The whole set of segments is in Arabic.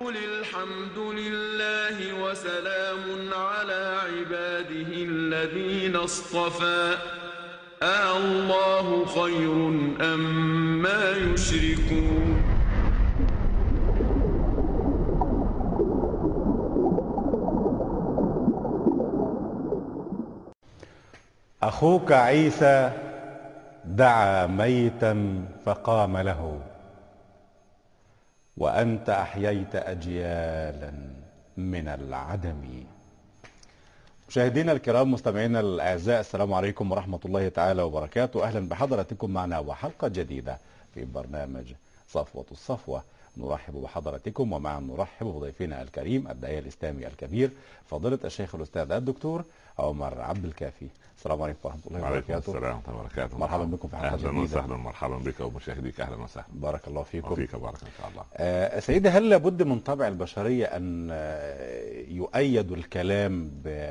قل الحمد لله وسلام على عباده الذين اصطفى. آه الله خير أم ما يشركون. أخوك عيسى دعا ميتا فقام له. وأنت أحييت أجيالا من العدم. مشاهدينا الكرام مستمعينا الأعزاء السلام عليكم ورحمة الله تعالى وبركاته. أهلا بحضراتكم معنا وحلقة جديدة في برنامج صفوة الصفوة. نرحب بحضراتكم ومعا نرحب بضيفنا الكريم الداعية الإسلامي الكبير فضيلة الشيخ الأستاذ الدكتور عمر عبد الكافي. السلام عليكم ورحمة الله وعليكم وبركاته. السلام ورحمة الله وبركاته. مرحبا بكم في حلقة أهلا جديدة. وسهلا مرحبا بك ومشاهديك أهلا وسهلا. بارك الله فيكم. وفيك بارك إن شاء الله. آه، سيدي هل لابد من طبع البشرية أن آه، يؤيد الكلام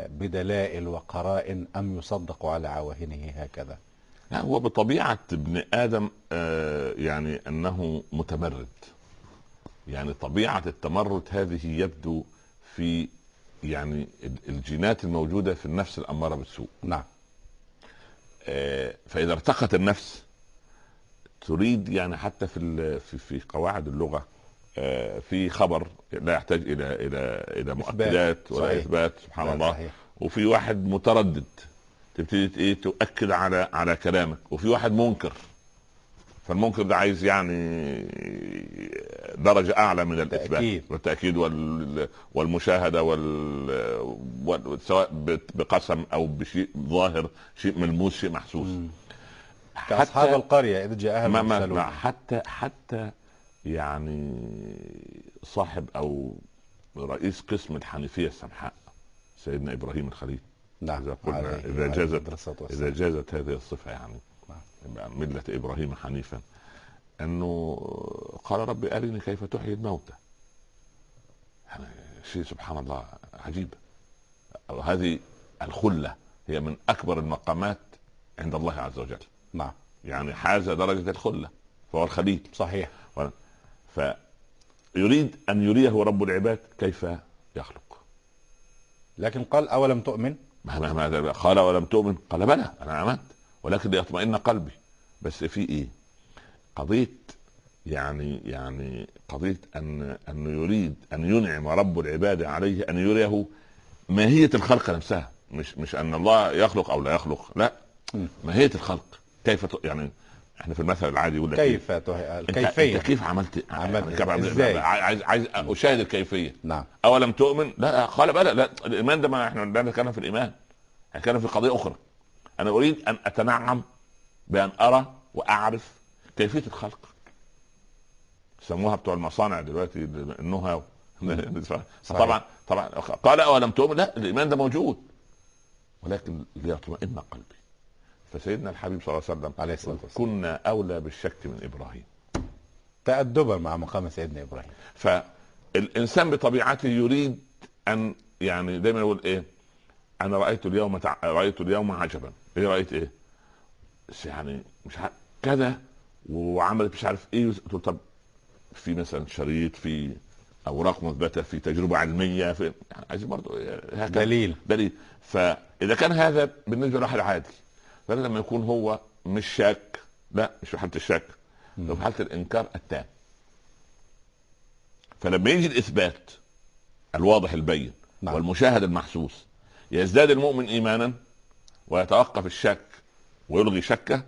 بدلائل وقرائن أم يصدق على عواهنه هكذا؟ لا هو بطبيعة ابن آدم آه، يعني أنه متمرد يعني طبيعة التمرد هذه يبدو في يعني ال- الجينات الموجودة في النفس الأمارة بالسوء. نعم. آه، فإذا ارتقت النفس تريد يعني حتى في في, في قواعد اللغة آه، في خبر لا يحتاج إلى إلى إلى مؤكدات ولا صحيح. إثبات سبحان الله. صحيح. وفي واحد متردد تبتدي إيه تؤكد على على كلامك. وفي واحد منكر فالمنكر ده عايز يعني درجة أعلى من الإثبات تأكيد. والتأكيد وال والمشاهدة وال, وال... سواء بقسم أو بشيء ظاهر شيء ملموس شيء محسوس. كأصحاب القرية إذ جاءها ما ما ما حتى حتى يعني صاحب أو رئيس قسم الحنيفية السمحاء سيدنا إبراهيم الخليل. نعم إذا قلنا عليه جازت والسلام. جازت هذه الصفة يعني. ملة إبراهيم حنيفا أنه قال رب أرني كيف تحيي الموتى. يعني شيء سبحان الله عجيب. وهذه الخلة هي من أكبر المقامات عند الله عز وجل. نعم. يعني حاز درجة الخلة فهو الخليل. صحيح. فيريد أن يريه رب العباد كيف يخلق. لكن قال أولم تؤمن؟ ما ما قال ولم تؤمن؟ قال بلى أنا آمنت. ولكن ليطمئن قلبي بس في إيه قضية يعني يعني قضية أن انه يريد أن ينعم رب العباد عليه أن يريه ماهية الخلق نفسها مش مش أن الله يخلق أو لا يخلق لا. ماهية الخلق كيف. يعني إحنا في المثل العادي يقول لك إيه؟ كيف ته- أنت, كيف عملت عملت إزاي؟ عايز عايز أشاهد الكيفية نعم أولم تؤمن؟ لا قال بلى لا الإيمان ده ما إحنا لا نتكلم في الإيمان إحنا نتكلم في قضية أخرى أنا أريد أن أتنعم بأن أرى وأعرف كيفية الخلق. سموها بتوع المصانع دلوقتي النو هاو طبعا طبعا قال اولم تؤمن؟ لا الإيمان ده موجود. ولكن ليطمئن قلبي. فسيدنا الحبيب صلى الله عليه وسلم عليه الصلاة والسلام. كنا أولى بالشك من إبراهيم. تأدبا مع مقام سيدنا إبراهيم. فالإنسان بطبيعته يريد أن يعني دايما يقول إيه؟ أنا رأيت اليوم تع... رأيت اليوم عجبا. إيه رأيت إيه؟ يعني مش عارف كذا وعملت مش عارف إيه طب في مثلا شريط في أوراق مثبتة في تجربة علمية في يعني عايز برضه هكذا. دليل. دليل. فإذا كان هذا بالنسبة لواحد عادي فلما لما يكون هو مش شاك لا مش في حاله الشك ده في حالة الإنكار التام. فلما يجي الإثبات الواضح البين نعم. والمشاهد المحسوس يزداد المؤمن إيمانا ويتوقف الشك ويلغي شكه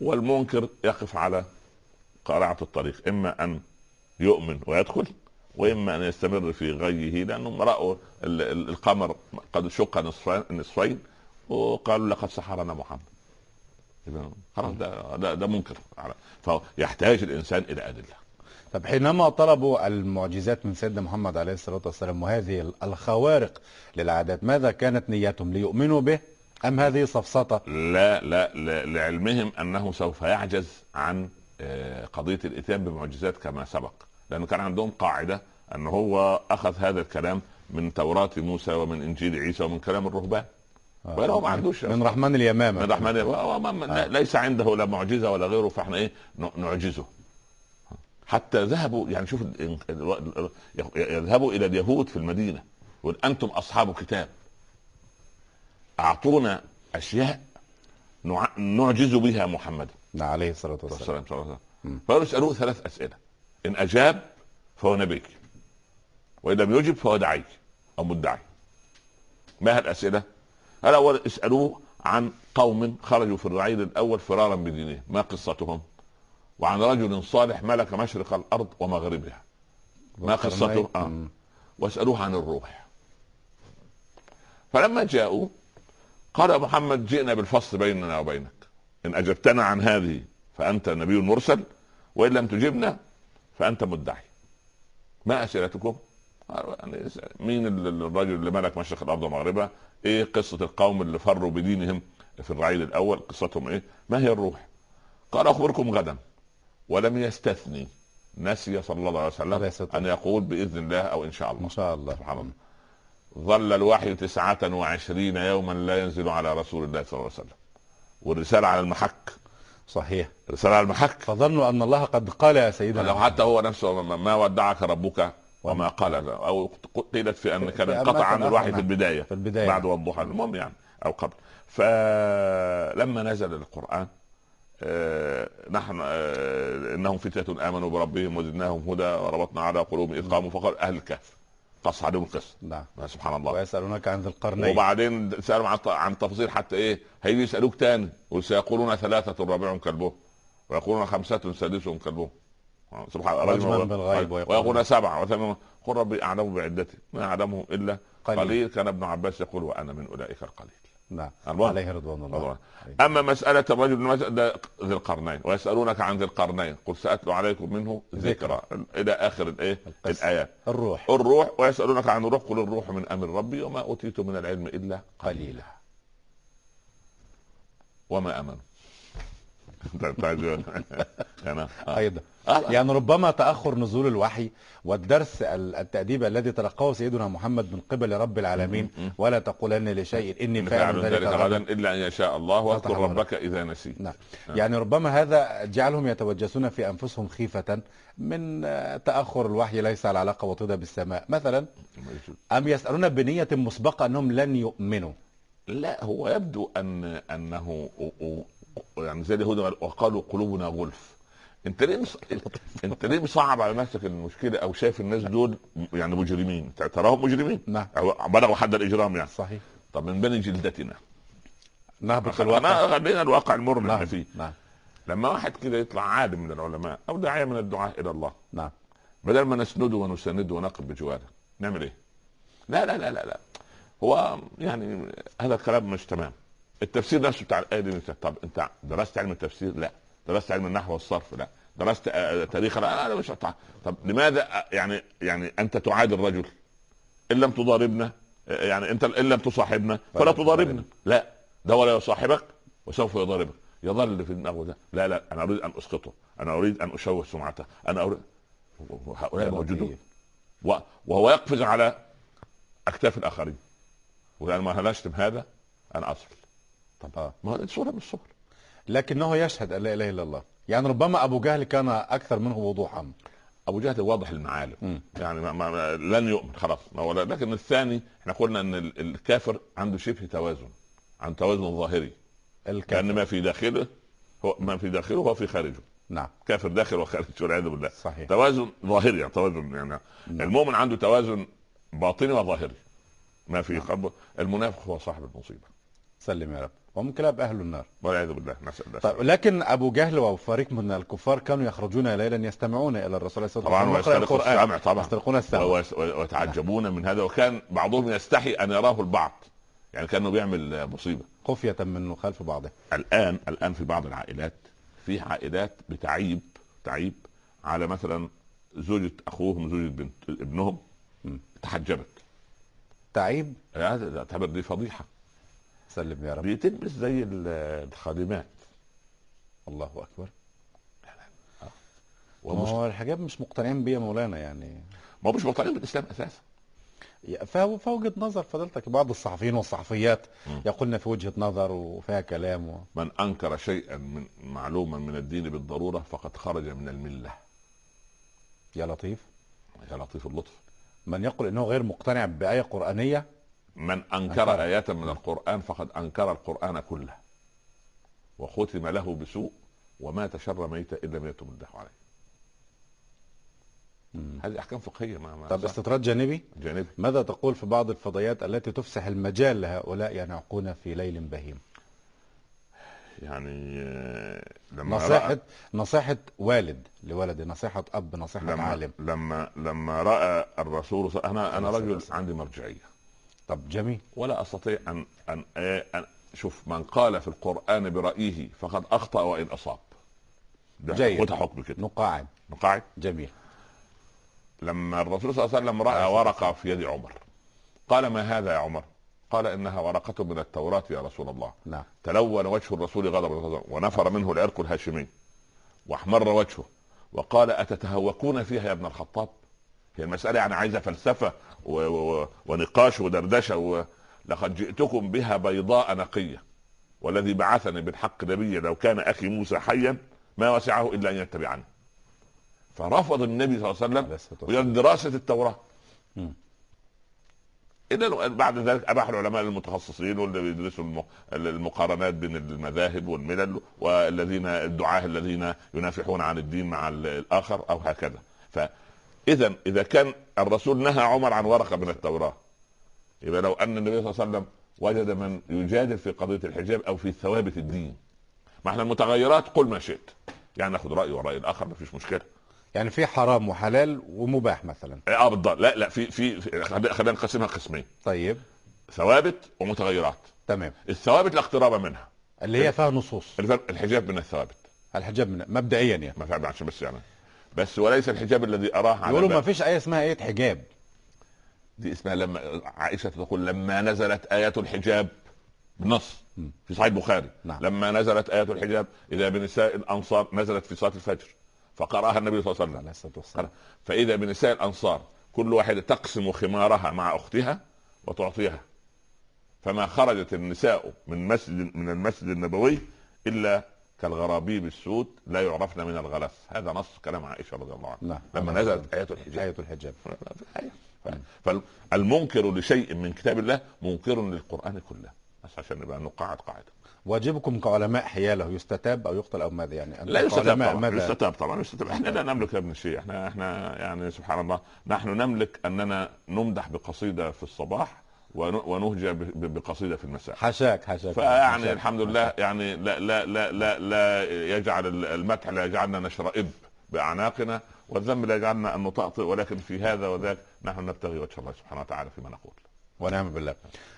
والمنكر يقف على قارعة الطريق إما أن يؤمن ويدخل وإما أن يستمر في غيه لانهم راوا ال- ال- القمر قد شق نصفين وقالوا لقد سحرنا محمد. خلاص ده, ده, منكر فيحتاج الإنسان إلى أدلة. طب حينما طلبوا المعجزات من سيدنا محمد عليه الصلاة والسلام وهذه الخوارق للعادات ماذا كانت نيتهم ليؤمنوا به أم هذه سفسطة لا لا, لعلمهم أنه سوف يعجز عن آه، قضية الإتيان بمعجزات كما سبق. لأنه كان عندهم قاعدة أن هو أخذ هذا الكلام من توراة موسى ومن إنجيل عيسى ومن كلام الرهبان. ولا هو ما عندوش من رحمن اليمامة. من رحمن ما- ما- ليس عنده لا معجزة ولا غيره فإحنا إيه نعجزه. حتى ذهبوا يعني شوف يذهبوا إلى اليهود في المدينة يقول أنتم أصحاب كتاب. أعطونا أشياء نع- نعجز بها محمدا نعم عليه الصلاة والسلام. فقالوا اسالوه ثلاث أسئلة. إن أجاب فهو نبيك. وإن لم يجب فهو دعيك أو مدعي. ما هي الأسئلة؟ الأول اسألوه عن قوم خرجوا في الرعيل الأول فرارا بدينهم ما قصتهم؟ وعن رجل صالح ملك مشرق الأرض ومغربها ما قصته؟ آه. واسألوه عن الروح فلما جاءوا قال يا محمد جئنا بالفصل بيننا وبينك إن أجبتنا عن هذه فأنت نبي مرسل وإن لم تجبنا فأنت مدعي ما أسئلتكم؟ يعني مين ال- الرجل اللي ملك مشرق الأرض ومغربها؟ إيه قصة القوم اللي فروا بدينهم في الرعيل الأول قصتهم إيه؟ ما هي الروح؟ قال أخبركم غدا ولم يستثني نسي صلى الله عليه وسلم أن يقول بإذن الله أو إن شاء الله. إن شاء الله. سبحان الله. ظل الوحي تسعة وعشرين يوما لا ينزل على رسول الله صلى الله عليه وسلم. والرسالة على المحك صحيح. الرسالة على المحك فظنوا أن الله قد قال يا سيدنا لو حتى هو نفسه ما- ودعك ربك وما قال. أو قيلت في أن كان انقطع عن الوحي في البداية. في البداية. بعد والضحى. المهم يعني أو قبل. فلما نزل القرآن آه، نحن آه، إنهم فتية آمنوا بربهم وزدناهم هدى وربطنا على قلوبهم إذ قاموا فقال أهل الكهف قص عليهم القصة نعم. سبحان الله. ويسألونك عن ذي القرنين. وبعدين سالوا عن عن تفاصيل حتى إيه هيجي يسألوك تاني. وسيقولون ثلاثة رابعهم كلبهم ويقولون خمسة سادسهم كلبهم سبحان الله. بالغيب ويقولون- سبعة. وثمانيه قل ربي أعلم بعدتهم ما يعلمهم إلا. قليل. قليل. كان ابن عباس يقول وأنا من أولئك القليل. نعم. عليه رضوان الله. الله. عليه. أما مسألة الرجل ذي القرنين ويسألونك عن ذي القرنين قل سأتلو عليكم منه ذكرى إلى آخر الإيه. الآيات. الروح. الروح ويسألونك عن الروح قل الروح من أمر ربي وما أوتيت من العلم إلا قليلا. وما أمنوا. انت أنت عايز- أنا آه. يعني ربما تأخر نزول الوحي والدرس ال- التأديب الذي تلقاه سيدنا محمد من قبل رب العالمين. ولا تقولن لشيء إني إن فاعل ذلك غدا إلا أن يشاء الله واذكر ربك إذا نسيت. نعم. نعم. يعني ربما هذا جعلهم يتوجسون في أنفسهم خيفة من آه، تأخر الوحي ليس على علاقة وطيدة بالسماء. مثلا أم يسألون بنية مسبقة أنهم لن يؤمنوا؟ لا هو يبدو أن أنه و- و- يعني زي اليهود وقالوا قلوبنا غلف. انت ليه مص... انت ليه مصعب على نفسك المشكلة أو شايف الناس دول يعني مجرمين. تراهم مجرمين؟ نعم بلغوا حد الإجرام يعني. صحيح. طب من بني جلدتنا؟ نهبط الواقع. خلينا الواقع المر اللي إحنا نعم فيه. نعم لما واحد كده يطلع عالم من العلماء أو داعية من الدعاء إلى الله. نعم بدل ما نسنده ونسانده ونقف بجواره. نعمل إيه؟ لا لا لا لا لا. هو يعني هذا الكلام مش تمام. التفسير نفسه بتاع الآية دي طب أنت درست علم التفسير؟ لا. درست علم النحو والصرف؟ لا. درست آه، تاريخ لا لا مش طب, طب لماذا آه، يعني يعني أنت تعادي الرجل؟ إن لم تضاربنا آه، يعني أنت إن لم تصاحبنا فلا تضاربنا. لا. ده ولا يصاحبك وسوف يضاربك. يظل في دماغه ده. لا لا أنا أريد أن أسقطه. أنا أريد أن أشوه سمعته. أنا أريد هؤلاء موجودون. و- وهو يقفز على أكتاف الآخرين. وأنا ما هنشتم هذا أنا أصل. طب آه. ما هو صوره من الصور لكنه يشهد أن لا إله إلا الله. يعني ربما أبو جهل كان أكثر منه وضوحا. أبو جهل واضح المعالم. مم. يعني ما ما لن يؤمن خلاص. لكن الثاني إحنا قلنا إن ال- الكافر عنده شبه توازن عن توازن ظاهري. كان الكافر ما في داخله هو ما في داخله هو في خارجه. نعم. كافر داخل وخارج والعياذ بالله. صحيح. توازن ظاهري يعني توازن يعني نعم. المؤمن عنده توازن باطني وظاهري. ما في قلبه المنافق هو صاحب المصيبة. سلم يا رب. ومن كلاب أهل النار. والعياذ بالله. نسال الله. طيب لكن أبو جهل وفريق من الكفار كانوا يخرجون ليلا يستمعون إلى الرسول صلى الله طبعا عليه وسلم يقرأ ويسترقوا القرآن. السمع طبعا. يسترقون السمع. ويتعجبون من هذا. وكان بعضهم يستحي أن يراه البعض. يعني كأنه بيعمل مصيبة. خفية من خلف بعضه. الآن الآن في بعض العائلات في عائلات بتعيب تعيب على مثلا زوجة أخوهم زوجة بنت ابنهم. تحجبت تعيب؟ هذا تعتبر دي فضيحة. سلم يا رب. دي تلبس زي ال- الخادمات. الله أكبر. ما ومش هو الحجاب مش مقتنعين بيه يا مولانا يعني. ما مش مقتنعين بالإسلام أساسا. فهو فوجهة نظر فضيلتك بعض الصحفيين والصحفيات مم. يقولن في وجهة نظر وفيها كلام و... من أنكر شيئا من معلوما من الدين بالضرورة فقد خرج من الملة. يا لطيف. يا لطيف اللطف. من يقول إنه غير مقتنع بآية قرآنية من أنكر. أنكر. آيات من القرآن فقد أنكر القرآن كله. وختم له بسوء ومات شر ميت إن لم يتب الله عليه. هذه أحكام فقهية ما ما طب. استطراد جانبي؟ جانبي. ماذا تقول في بعض الفضائيات التي تفسح المجال لهؤلاء ينعقون في ليل بهيم؟ يعني آه، لما نصيحة رأى نصيحة والد لولده نصيحة أب نصيحة لما عالم. لما لما رأى الرسول أنا عليه رجل عندي مرجعية. طب جميل. ولا أستطيع ان ان, أن شوف من قال في القرآن برأيه فقد أخطأ وإن أصاب. ده جيد. خدها حكم كده. نقاعد نقاعد جميل. لما الرسول صلى الله عليه وسلم رأى ورقة في يد عمر قال ما هذا يا عمر؟ قال إنها ورقة من التوراة يا رسول الله. نعم تلون وجه الرسول غضبا ونفر منه العرق الهاشمي واحمر وجهه وقال أتتهوكون فيها يا ابن الخطاب؟ هي المسألة يعني عايزة فلسفة و... و... ونقاش ودردشة و... لقد جئتكم بها بيضاء نقية والذي بعثني بالحق نبيا لو كان أخي موسى حيا ما وسعه إلا أن يتبعني فرفض النبي صلى الله عليه وسلم. دراسة التوراة. الا بعد ذلك أباح العلماء المتخصصين واللي بيدرسوا الم- المقارنات بين المذاهب والملل والذين الدعاة الذين ينافحون عن الدين مع ال- الآخر أو هكذا فاذا إذا كان الرسول نهى عمر عن ورقة من التوراة يبقى لو أن النبي صلى الله عليه وسلم وجد من يجادل في قضية الحجاب أو في ثوابت الدين. ما إحنا المتغيرات قل ما شئت. يعني ناخذ رأي ورأي الآخر ما فيش مشكلة. يعني في حرام وحلال ومباح مثلا. آه بالضبط. لا لا في في, خلينا نقسمها قسمين. طيب. ثوابت ومتغيرات. تمام. الثوابت لا اقتراب منها. اللي هي فيها نصوص. الحجاب من الثوابت. الحجاب من مبدئيا يعني. ما عشان بس يعني. بس وليس الحجاب الذي أراه على يقولوا ما. فيش آية اسمها آية؟ حجاب. دي اسمها لما عائشة تقول لما نزلت آيات الحجاب بنص. في صحيح البخاري. نعم. لما نزلت آيات الحجاب إذا بنساء الأنصار نزلت في صلاة الفجر فقرأها النبي صلى الله عليه وسلم. فإذا بنساء الأنصار كل واحدة تقسم خمارها مع أختها وتعطيها. فما خرجت النساء من مسجد من المسجد النبوي إلا كالغرابيب السود لا يعرفن من الغلف هذا نص كلام عائشة رضي الله عنها. نعم. لما نزلت ايات الحجاب. آية الحجاب. فالمنكر لشيء من كتاب الله منكر للقرآن كله. بس عشان نبقى نقعد قاعدة. واجبكم كعلماء حياله يستتاب أو يقتل أو ماذا يعني؟ لا يستتاب طبعا. ماذا؟ يستتاب طبعا. يستتاب. إحنا لا نملك يا ابن الشيء إحنا إحنا يعني سبحان الله. نحن نملك أننا نمدح بقصيدة في الصباح ونهجى بقصيدة في المساء. حشاك حشاك فيعني حشاك. الحمد لله يعني لا لا لا لا, لا يجعل المدح لا يجعلنا نشرئب بأعناقنا والذنب لا يجعلنا أن نطأطئ ولكن في هذا وذاك نحن نبتغي وجه الله سبحانه وتعالى فيما نقول. ونعم بالله.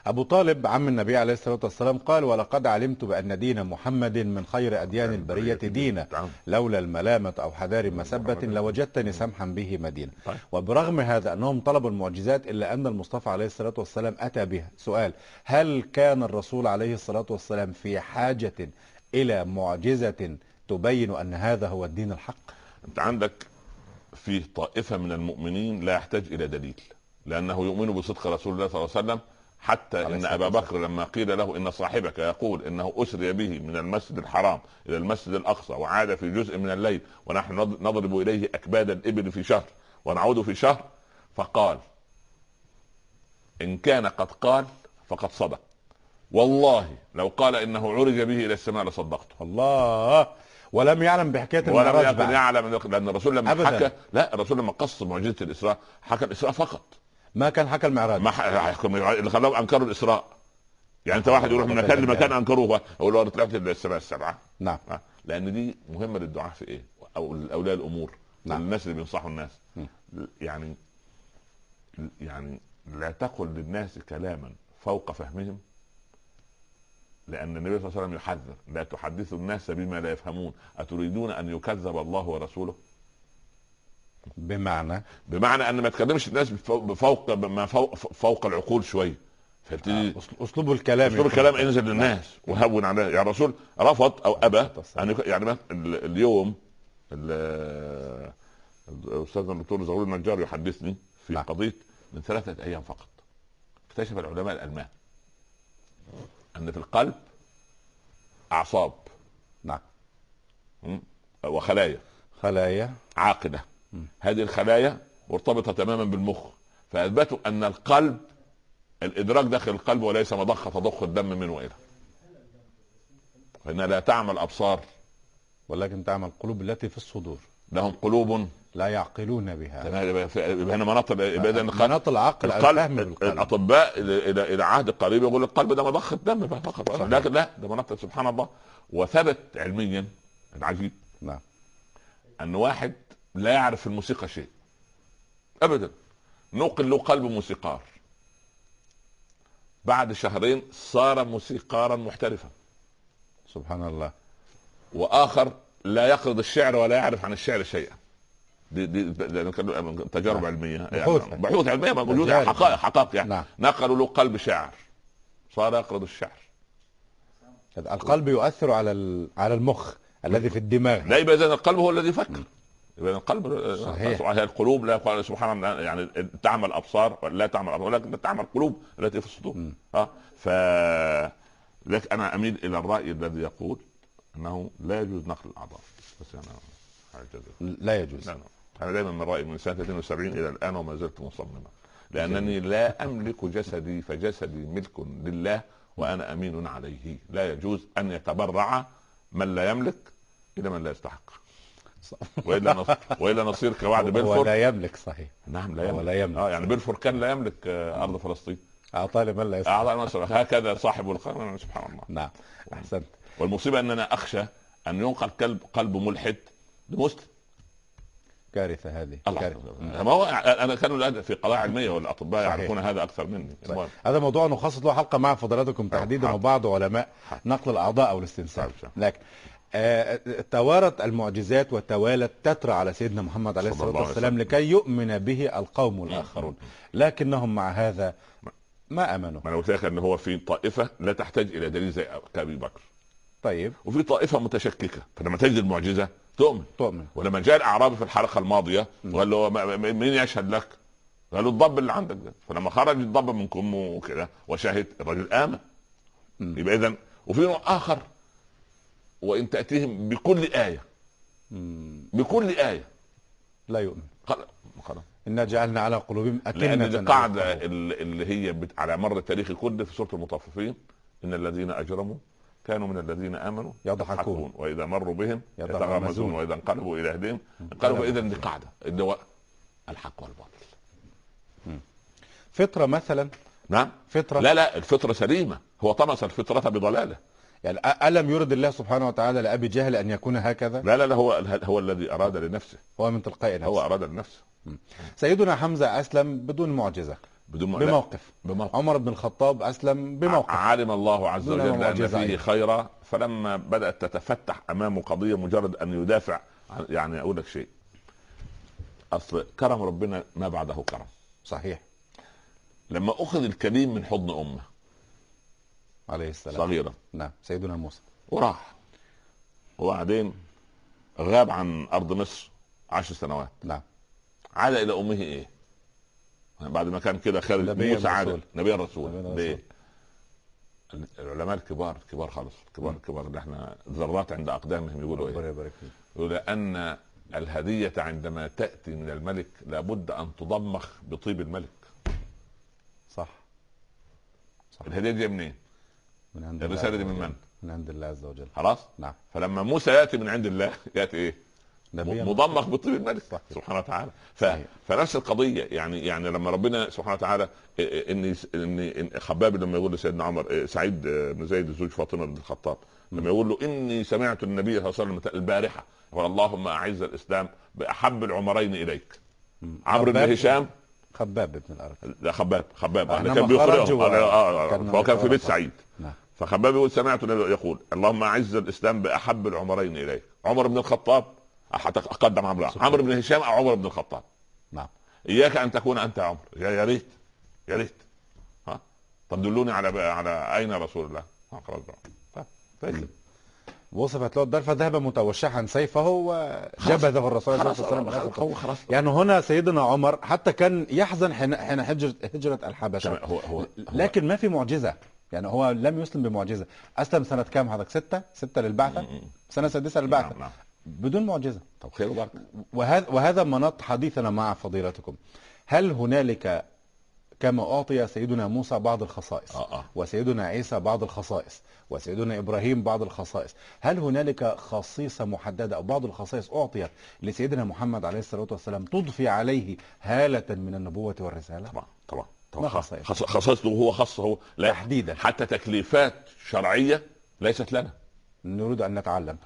أبو طالب عم النبي عليه الصلاة والسلام قال ولقد علمت بأن دين محمد من خير أديان البرية دينا نعم. لولا الملامة أو حذار مسبة لوجدتني سمحا به مدينة. طيب. وبرغم هذا أنهم طلبوا المعجزات إلا أن المصطفى عليه الصلاة والسلام أتى بها سؤال هل كان الرسول عليه الصلاة والسلام في حاجة إلى معجزة تبين أن هذا هو الدين الحق؟ أنت عندك فيه طائفة من المؤمنين لا يحتاج إلى دليل. لأنه يؤمن بصدق رسول الله صلى الله عليه وسلم حتى إن أبا بكر لما قيل له إن صاحبك يقول إنه أسري به من المسجد الحرام إلى المسجد الأقصى وعاد في جزء من الليل ونحن نض- نضرب إليه أكباد الإبل في شهر ونعود في شهر فقال إن كان قد قال فقد صدق. والله لو قال إنه عرج به إلى السماء لصدقته. الله! ولم يعلم بحكاية ولم يكن يعلم لأن الرسول لما أبداً. حكى لا الرسول لما قص معجزة الإسراء حكى الإسراء فقط. ما كان حكى المعراج. ما ح- اللي خلاهم أنكروا الإسراء. يعني أنت واحد يروح من مكان لمكان أنكروه. يقول له طلعت للسماء السبعة. نعم. آه. لأن دي مهمة للدعاء في إيه؟ أو لأولياء الأمور. نعم. نعم. الناس اللي بينصحوا الناس. م. يعني يعني لا تقل للناس كلاما فوق فهمهم. لأن النبي صلى الله عليه وسلم يحذر. لا تحدثوا الناس بما لا يفهمون. أتريدون أن يكذب الله ورسوله؟ بمعنى بمعنى أن ما تكلمش الناس بفوق ما فوق فوق العقول شوية. فبتدي أسل- أسلوب الكلام أسلوب يكون- الكلام انزل للناس وهون عليه يعني الرسول رفض أو أبى يعني ال- اليوم ال- الأستاذ الدكتور زغلول النجار يحدثني في نعم. قضية من ثلاثة أيام فقط. اكتشف العلماء الألمان أن في القلب أعصاب. نعم? وخلايا. خلايا. عاقله هذه الخلايا مرتبطة تماما بالمخ فأثبتوا أن القلب الإدراك داخل القلب وليس مضخه تضخ الدم من وإلى. فإنها لا تعمل أبصار. ولكن تعمل القلوب التي في الصدور. لهم قلوب لا يعقلون بها. هنا مناط يبقى اذا مناط العقل القلب الأطباء إلى إلى عهد قريب يقول القلب ده مضخه دم فقط. لكن لا ده مناط سبحان الله. وثبت علميا العجيب نعم. أن واحد لا يعرف في الموسيقى شيء. ابدا. نقل له قلب موسيقار. بعد شهرين صار موسيقارا محترفا. سبحان الله. وآخر لا يقرض الشعر ولا يعرف عن الشعر شيئا. دي دي تجارب نعم. علمية. بحوث. يعني بحوث. علمية موجودة. حقائق حقائق يعني. نعم. نقلوا له قلب شاعر صار يقرض الشعر. القلب يؤثر على على المخ الذي في الدماغ. لا يبقى اذا القلب هو الذي يفكر. يبقى القلب صحيح. القلوب لا يقال سبحان الله يعني تعمل أبصار لا تعمل أبصار ولكن تعمل قلوب التي في الصدور. آه ف لك أنا أميل إلى الرأي الذي يقول أنه لا يجوز نقل الأعضاء. بس أنا. لا يجوز. لا لا. أنا دائما من رأيي من سنة 72 إلى الآن وما زلت مصمما. لأنني لا أملك جسدي فجسدي ملك لله وأنا أمين عليه. لا يجوز أن يتبرع من لا يملك إلى من لا يستحق. والا نص... وإلا نصير كوعد بلفور لا يملك صحيح. نعم لا يملك. لا يملك. آه يعني بلفور كان لا يملك آه، أرض فلسطين. اعطى لمن لا يستحق اعضاء مصر هكذا صاحب القرن سبحان الله. نعم أحسنت. والمصيبة أننا أخشى أن ينقل قلب قلب ملحد لمسلم. كارثة هذه الله. كارثة. ما هو أنا كانوا الآن في قضايا علمية والأطباء. يعرفون هذا أكثر مني. هذا موضوع نخصص له حلقة مع فضلاتكم تحديدا حاضر. وبعض علماء. نقل الأعضاء أو الاستنساخ. حاضر. لكن آه، توارت المعجزات وتوالت تترى على سيدنا محمد عليه عليه والسلام. لكي يؤمن به القوم الآخرون. لكنهم مع هذا ما آمنوا؟ ما أنا قلت لك أن هو في طائفة لا تحتاج إلى دليل زي كابي بكر. طيب. وفي طائفة متشككة. فلما تجد المعجزة تؤمن. تؤمن. ولما جاء الاعرابي في الحلقة الماضية وقال له مين يشهد لك؟ قال له الضب اللي عندك ده. فلما خرج الضب من كمه وكده وشهد الرجل آمن. يبقى اذا وفي نوع آخر. وإن تأتيهم بكل آية. بكل آية. لا يؤمن. خلاص إنا جعلنا على قلوبهم أكنة لأن القاعدة اللي هي بت... على مر التاريخ كله في سورة المطففين إن الذين أجرموا كانوا من الذين آمنوا يضحكون. وإذا مروا بهم يتغامزون. يتغامزون وإذا انقلبوا إلى اهلهم انقلبوا اذا دي قاعدة اللي هو الحق والباطل. فطرة مثلا؟ نعم. فطرة؟ لا لا الفطرة سليمة. هو طمس الفطرة بضلالة. يعني أ- ألم يرد الله سبحانه وتعالى لأبي جهل أن يكون هكذا؟ لا لا لا هو هو الذي أراد لنفسه. هو من تلقاء نفسه. هو أراد لنفسه. سيدنا حمزة أسلم بدون معجزة. بدون لا، بموقف. بموقف. عمر بن الخطاب أسلم بموقف. علم الله عز وجل معجزة فيه. خيرا فلما بدأت تتفتح امامه قضية مجرد أن يدافع عن- يعني أقول لك شيء. أصل كرم ربنا ما بعده كرم. صحيح. لما أخذ الكليم من حضن أمه عليه السلام. صغيرة. نعم سيدنا موسى. وراح. وبعدين غاب عن أرض مصر عشر سنوات. نعم. عاد إلى أمه إيه؟ بعد ما كان كده خالد موسى عاد. نبي الرسول. نبيا ليه؟ العلماء الكبار كبار خالص. كبار كبار. اللي إحنا ذرات عند أقدامهم يقولوا ربنا إيه؟ يبارك فيك. يقولوا لأن الهدية عندما تأتي من الملك لابد أن تضمخ بطيب الملك. صح. صح. الهدية دي منين؟ من عند الرسالة الله دي من. من؟ من عند الله عز وجل. خلاص؟ نعم. فلما موسى يأتي من عند الله يأتي إيه؟ مضمخ بطيب الملك. سبحانه وتعالى. ف... فنفس القضية يعني يعني لما ربنا سبحانه وتعالى إني إني إن خباب لما يقول لسيدنا عمر إيه، سعيد بن زيد زوج فاطمة بن الخطاب لما يقول له إني سمعت النبي صلى الله عليه وسلم البارحة يقول اللهم أعز الإسلام بأحب العمرين إليك. عمرو بن. هشام؟ خباب بن الارك لا خباب خباب. آه، كان خرج بيخرجهم. و- آه، آه، آه، كان كان في بيت. سعيد. نعم. فخباب يقول سمعت النبي يقول اللهم أعز الإسلام بأحب العمرين إليك. عمر بن الخطاب أقدم عمرو عمرو بن هشام أو عمر بن الخطاب؟ نعم. إياك أن تكون أنت عمر. يا ريت يا ريت. ها؟ طب دلوني على على أين رسول الله؟ خلاص بقى. طيب، وصفت له الدار فذهب متوشحا سيفه وجبذه الرسول صلى الله عليه وسلم. خلاص يعني هنا سيدنا عمر حتى كان يحزن حين حين هجرة الحبشة. تمام، هو هو لكن ما في معجزة. يعني هو لم يسلم بمعجزة. أسلم سنة كام حضرتك ستة؟ ستة للبعثة؟ م- م. سنة سادسة للبعثة. نعم، نعم. بدون معجزة. طب خير وبركة. وهذا وهذا مناط حديثنا مع فضيلتكم. هل هنالك كما أعطي سيدنا موسى بعض الخصائص آه آه. وسيدنا عيسى بعض الخصائص وسيدنا إبراهيم بعض الخصائص؟ هل هنالك خصيصة محددة أو بعض الخصائص أعطيت لسيدنا محمد عليه الصلاة والسلام تضفي عليه هالة من النبوة والرسالة؟ طبعا طبعا. ما طبعا خصائص؟ خص- خصائصه هو خاصة هو. لا تحديدا. حتى تكليفات شرعية ليست لنا. نريد أن نتعلم.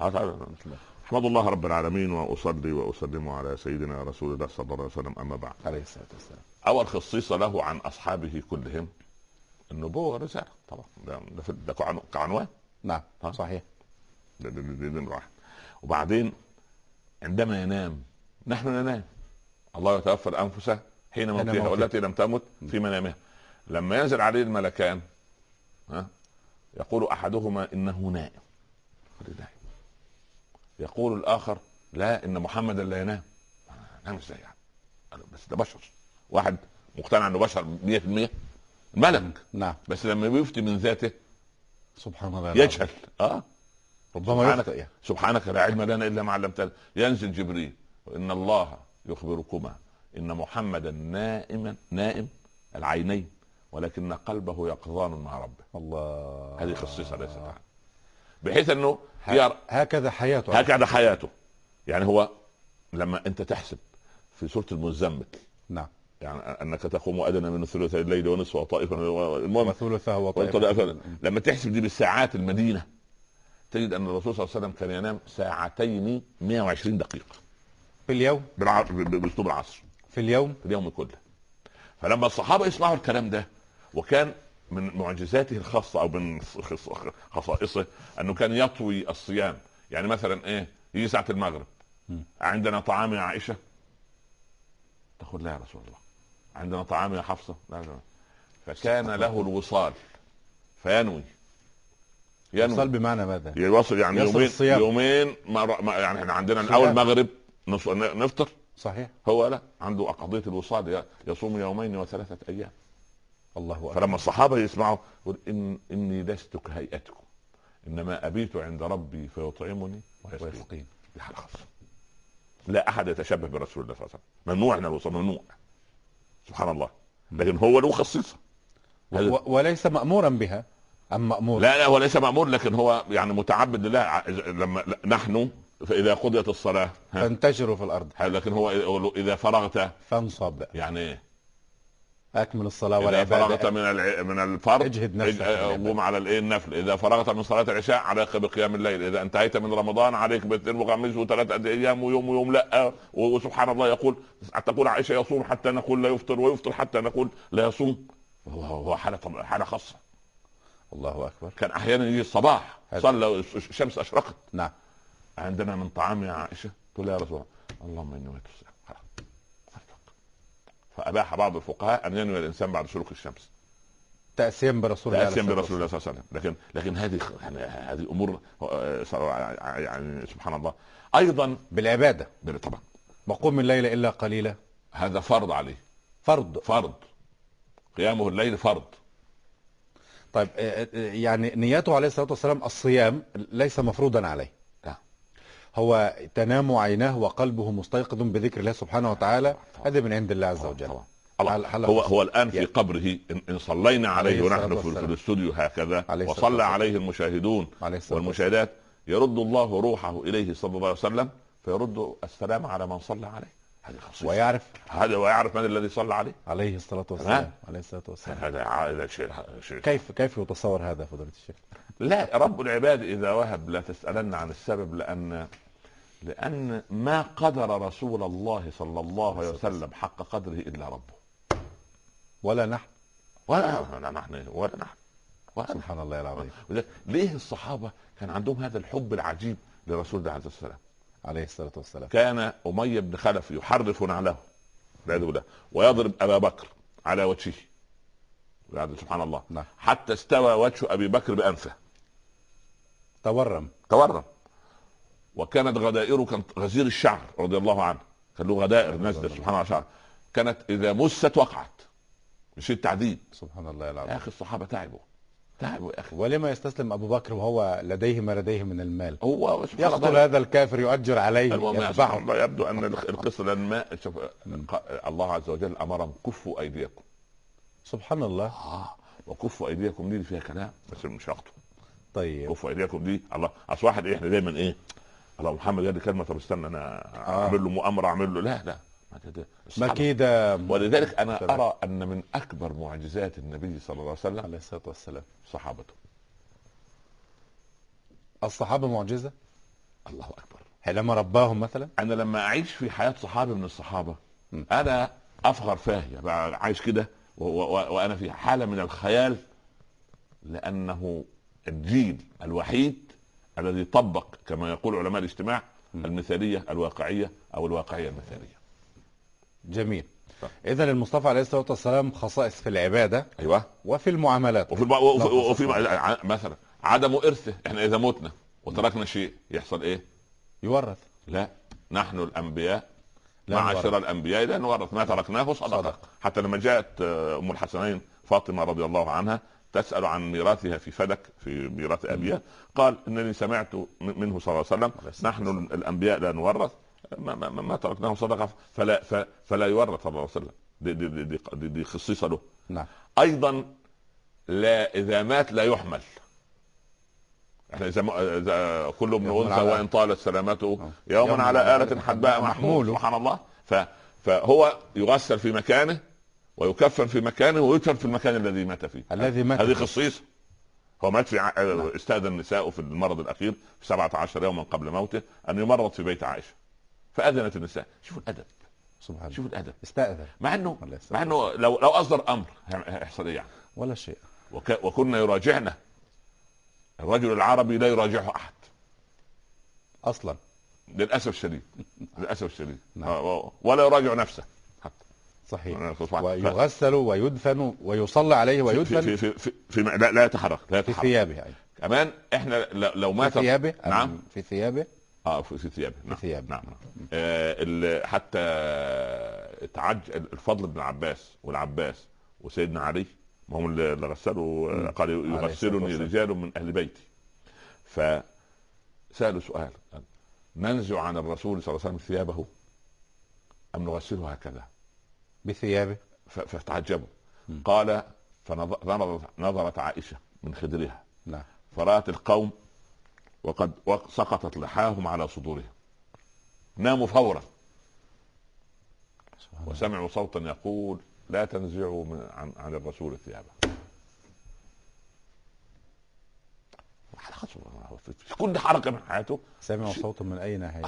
أحمد الله رب العالمين وأصلي وأسلم على سيدنا رسول الله صلى الله عليه وسلم أما بعد. عليه الصلاة والسلام. أول خصيصه له عن أصحابه كلهم النبوة والرسالة. طبعا. ده ده, كعنوان. نعم. صحيح. ده- ده- ده- ده- ده واحد وبعدين عندما ينام نحن ننام. الله يتوفى الأنفس حين موتها. والتي لم تمت في منامها. لما ينزل عليه الملكان ها يقول أحدهما إنه نائم. يقول الآخر لا إن محمدا لا ينام. نام إزاي يعني؟ بس ده بشر. واحد مقتنع إنه بشر 100% الملك نعم. بس لما بيفتي من ذاته سبحان الله. يجهل. آه. ربما سبحانك يعني. سبحانك لا علم لنا إلا ما علمتنا. ينزل جبريل وإن الله يخبركما. إن محمدا نائما نائم العينين ولكن قلبه يقظان مع ربه. الله. هذه خصيصة ليست عنه بحيث إنه ه- هكذا حياته. هكذا حياته. يعني هو لما أنت تحسب في سورة المزمل نعم. يعني أنك تقوم أدنى من ثلثي الليل ونصفه وطائفه المهم وثلثه وطائفة. وطائفة لما تحسب دي بالساعات المدينة تجد أن الرسول صلى الله عليه وسلم كان ينام ساعتين 120 دقيقة. في اليوم؟ بالع... بأسلوب العصر. في اليوم؟ في اليوم كله. فلما الصحابة يسمعوا الكلام ده وكان من معجزاته الخاصة أو من خص- خصائصه أنه كان يطوي الصيام. يعني مثلا إيه؟ يجي ساعة المغرب. عندنا طعام يا عائشة؟ تقول لا يا رسول الله. عندنا طعام يا حفصة؟ لا لا فكان له الوصال. فينوي. وصل ينوي بمعنى ماذا؟ يوصل يعني يومين الصيام. يومين ما يعني إحنا عندنا صيام. اول مغرب نص- نفطر صحيح. هو لا عنده قضية الوصال يصوم يومين وثلاثة أيام. الله أكبر. فلما الصحابة يسمعوا يقول إن إني لست كهيئتكم إنما أبيت عند ربي فيطعمني ويسقيني. خاصه لا أحد يتشبه برسول الله صلى الله عليه وسلم. ممنوع ان الوصول ممنوع. سبحان الله. لكن هو له خصيصة. وليس مأمورا بها. أم مأمور؟ لا لا هو ليس مأمور لكن هو يعني متعبد لله. لما نحن فإذا قضيت الصلاة ها، فانتشروا في الأرض. لكن هو إذا فرغت فانصب. يعني إيه؟ أكمل الصلاة إذا فرغت من الع... من الفرض اجهد نفسك. قوم على الإيه؟ النفل. إذا فرغت من صلاة العشاء عليك بقيام الليل. إذا انتهيت من رمضان عليك باثنين وخميس وثلاثة أيام ويوم ويوم لأ. وسبحان الله يقول تقول عائشة يصوم حتى نقول لا يفطر ويفطر حتى نقول لا يصوم. هو هو حالة حالة خاصة. الله أكبر. كان أحيانا يجي الصباح. صلى الشمس أشرقت. نعم. عندنا من طعام يا عائشة. تقول يا رسول الله اللهم إني نويت الصيام خلاص. فأباح بعض الفقهاء أن ينوي الإنسان بعد شروق الشمس. تأسيا برسول الله تأسيا الصلاة برسول الله صلى الله عليه وسلم. لكن لكن هذه يعني هذه أمور آه، يعني سبحان الله. أيضا. بالعبادة. طبعا. وقم الليل إلا قليلا هذا فرض عليه. فرض. فرض. قيامه الليل فرض. طيب آه، آه، يعني نيته عليه الصلاة والسلام الصيام ليس مفروضا عليه. هو تنام عيناه وقلبه مستيقظ بذكر الله سبحانه وتعالى هذا من عند الله عز وجل طبعا الله هو. هو الآن في قبره ان صلينا عليه ونحن في. الاستوديو هكذا وصلى. عليه المشاهدون عليه والمشاهدات يرد الله روحه إليه صلى الله عليه وسلم فيرد السلام على من صلى عليه هذه خصيصة. ويعرف. هذا ويعرف من الذي صلى عليه؟ عليه الصلاة والسلام. عليه الصلاة والسلام. هذا هذا شيء شيء. كيف كيف يتصور هذا فضيلة الشيخ؟ لا رب العباد إذا وهب لا تسألن عن السبب لأن لأن ما قدر رسول الله صلى الله عليه وسلم حق قدره إلا ربه. ولا نحن. ولا نحن ولا نحن ولا سبحان الله العظيم. ليه الصحابة كان عندهم هذا الحب العجيب لرسول الله عليه السلام عليه الصلاة والسلام. كان أمية بن خلف يحرف نعله والعياذ بالله ويضرب أبا بكر على وجهه. والعياذ- سبحان الله. نعم. حتى استوى وجه أبي بكر بأنفه. تورم. تورم. وكانت غدائره كانت غزير الشعر رضي الله عنه. كان له غدائر نازلة سبحان الله شعر كانت إذا مست وقعت. مش التعذيب سبحان الله يا العظيم أخي الصحابة تعبوا. تعبوا يا أخي ولما يستسلم أبو بكر وهو لديه ما لديه من المال؟ هو يقتل هذا الكافر يؤجر عليه يذبحه. الله يبدو أن القصة لما شوف الله عز وجل أمرهم كفوا أيديكم. سبحان الله. آه وكفوا أيديكم دي فيها كلام بس مش وقته طيب. كفوا أيديكم دي الله أصل واحد إيه، إحنا دايما إيه الله محمد قال لي كلمة طب استنى أنا أعمل له مؤامرة أعمل له لا لا. مكيدة ولذلك أنا تمام. أرى أن من أكبر معجزات النبي صلى الله عليه وسلم عليه الصلاة والسلام. صحابته. الصحابة معجزة؟ الله أكبر. حينما رباهم مثلا؟ أنا لما أعيش في حياة صحابي من الصحابة م. أنا أفخر فاهية عايش كده وأنا في حالة من الخيال لأنه الجيل الوحيد الذي طبق كما يقول علماء الاجتماع المثالية الواقعية أو الواقعية المثالية. جميل. إذا المصطفى عليه الصلاة والسلام خصائص في العبادة أيوه. وفي المعاملات. وفي الب... وفي, وفي ع- مثلا عدم إرثه إحنا إذا متنا وتركنا شيء يحصل إيه؟ يورث. لا. نحن الأنبياء لا معاشر. الأنبياء لا نورث. ما تركناه صدقة. صدقة. حتى لما جاءت آه، أم الحسنين فاطمة رضي الله عنها تسأل عن ميراثها في فدك في ميراث أبيها. قال إنني سمعت منه صلى الله عليه وسلم نحن الأنبياء لا نورث. ما, ما, ما- تركناه صدقة فلا فلا يورث صلى الله عليه وسلم. دي, دي, دي, دي, دي, خصيصة له. نعم. أيضا لا إذا مات لا يحمل. إحنا إذا إذا كل ابن أنثى وإن طالت سلامته آه. يوما يوم على آلة حدباء محمول. سبحان الله. ف فهو يغسل في مكانه ويكفن في مكانه ويدفن في المكان الذي مات فيه. الذي مات هذه. خصيصة. هو مات في ع... استاذن النساء في المرض الأخير في 17 يوما قبل موته أن يمرض في بيت عائشة. فأذنت النساء. شوفوا الأدب. سبحان الله. شوفوا الأدب. استأذن مع انه مع إنه لو لو أصدر أمر هيحصل إيه يعني. ولا شيء. وك... وكنا يراجعنا. الرجل العربي لا يراجعه أحد. أصلا. للأسف الشديد. للأسف الشديد. نعم. ولا يراجع نفسه. حتى. صحيح. ويغسل ويدفن ويصلى عليه في ويدفن. في في, في, في لا, لا يتحرك. لا في يتحرك. ثيابه أي. كمان إحنا لو في مات ثيابه؟ نعم. في ثيابه؟ آه في, في ثيابه نعم. ثيابه. نعم آه ال- حتى تعج الفضل بن عباس والعباس وسيدنا علي ما هم اللي غسلوا آه، قال يغسلني. رجال من أهل بيتي. فسألوا سؤال قال، ننزع عن الرسول صلى الله عليه وسلم ثيابه أم نغسله هكذا؟ بثيابه. ف- فتعجبوا. قال فنظرت نظرت عائشة من خدرها. نعم. فرأت القوم وقد وق- سقطت لحاهم على صدورهم. ناموا فورا. وسمعوا صوتا يقول لا تنزعوا من عن, عن الرسول ثيابه في في كل حركة من حياته. سمعوا صوتا من أي ناحية؟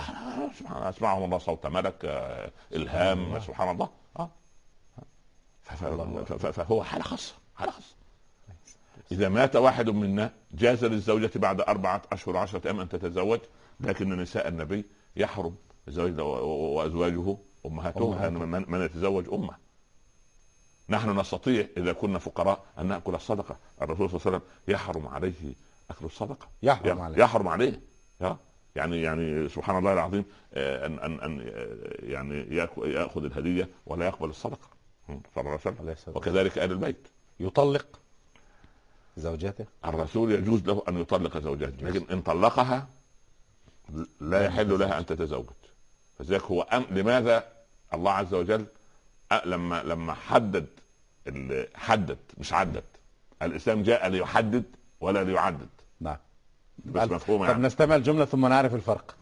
سبحان الله أسمعهم الله صوت ملك آه، إلهام. سبحان الله. آه. فهو حاله خاصة حاله خاصة. إذا مات واحد منا جاز للزوجة بعد أربعة أشهر وعشره أيام أن تتزوج لكن نساء النبي يحرم الزواج و- و- وأزواجه أمهاته أمهاته. من, من يتزوج أمه. نحن نستطيع إذا كنا فقراء أن نأكل الصدقة. الرسول صلى الله عليه وسلم يحرم عليه أكل الصدقة. يحرم عليه. يحرم عليه. يعني يعني سبحان الله العظيم آه، ان ان أن آه، يعني ياخ- يأخذ الهدية ولا يقبل الصدقة. صلى الله عليه وسلم. وكذلك أهل البيت. يطلق زوجته؟ الرسول يجوز له أن يطلق زوجته لكن إن طلقها لا يحل لها أن تتزوج. فذلك هو أم لماذا الله عز وجل لما لما حدد حدد مش عدد. الإسلام جاء ليحدد ولا ليعدد. نعم. بس مفهوم طب يعني نستمع الجملة ثم نعرف الفرق.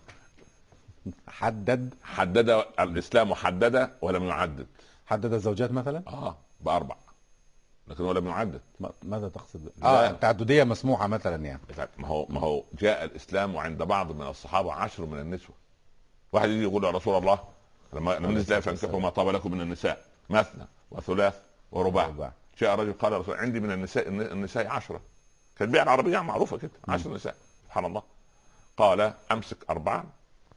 حدد. حدد الإسلام حدد ولم يعدد. حدد الزوجات مثلا؟ آه بأربع. لكن هو لم يعدد. ما- ماذا تقصد. آه. التعددية مسموحة مثلا يعني. ما هو ما هو جاء الإسلام وعند بعض من الصحابة عشر من النسوة. واحد يجي يقول يا رسول الله لما لما نزل فانكحوا ما طاب لكم من النساء مثنى وثلاث ورباع. جاء رجل قال رسول عندي من النساء النساء عشرة. كانت بيئة العربية معروفة كده عشر نساء. سبحان الله. قال أمسك أربعا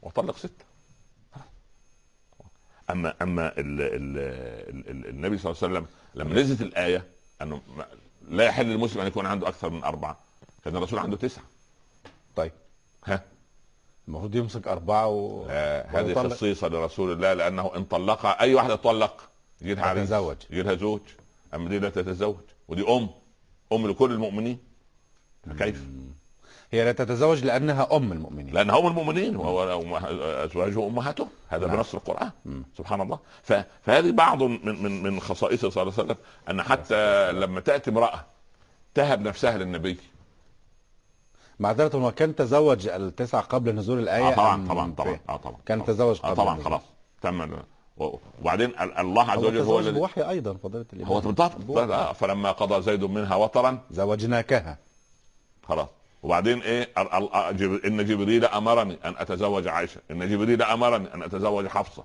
وطلق ستة. اما أما ال ال ال النبي صلى الله عليه وسلم لما نزلت الآية أنه لا يحل للمسلم أن يكون عنده أكثر من أربعة كان الرسول عنده تسعة طيب ها المفروض يمسك أربعة و... آه هذه. خصيصة لرسول الله لأنه إن طلقها أي واحدة تطلق يجي لها عريس تتزوج. يجي لها زوج أما دي لا تتزوج ودي أم أم لكل المؤمنين كيف؟ هي لا تتزوج لأنها أم المؤمنين. لأن هم المؤمنين وازواجه امهاتهم هذا نعم. بنص القرآن. مم. سبحان الله. ف... فهذه بعض من من من خصائصه صلى الله عليه وسلم أن حتى لما تأتي امرأة تهب نفسها للنبي. معذرة هو كان تزوج التسعة قبل نزول الآية آه طبعا طبعا طبعا آه طبعا. كان تزوج آه قبل طبعا النزول. خلاص. تم وبعدين ال- الله عز وجل هو الذي بوحي أيضا فضيلة الإمام. هو بالضبط. آه، فلما قضى زيد منها وطرا زوجناكها. خلاص. وبعدين إيه؟ آه،. إن جبريل أمرني أن أتزوج عائشة. إن جبريل أمرني أن أتزوج حفصة.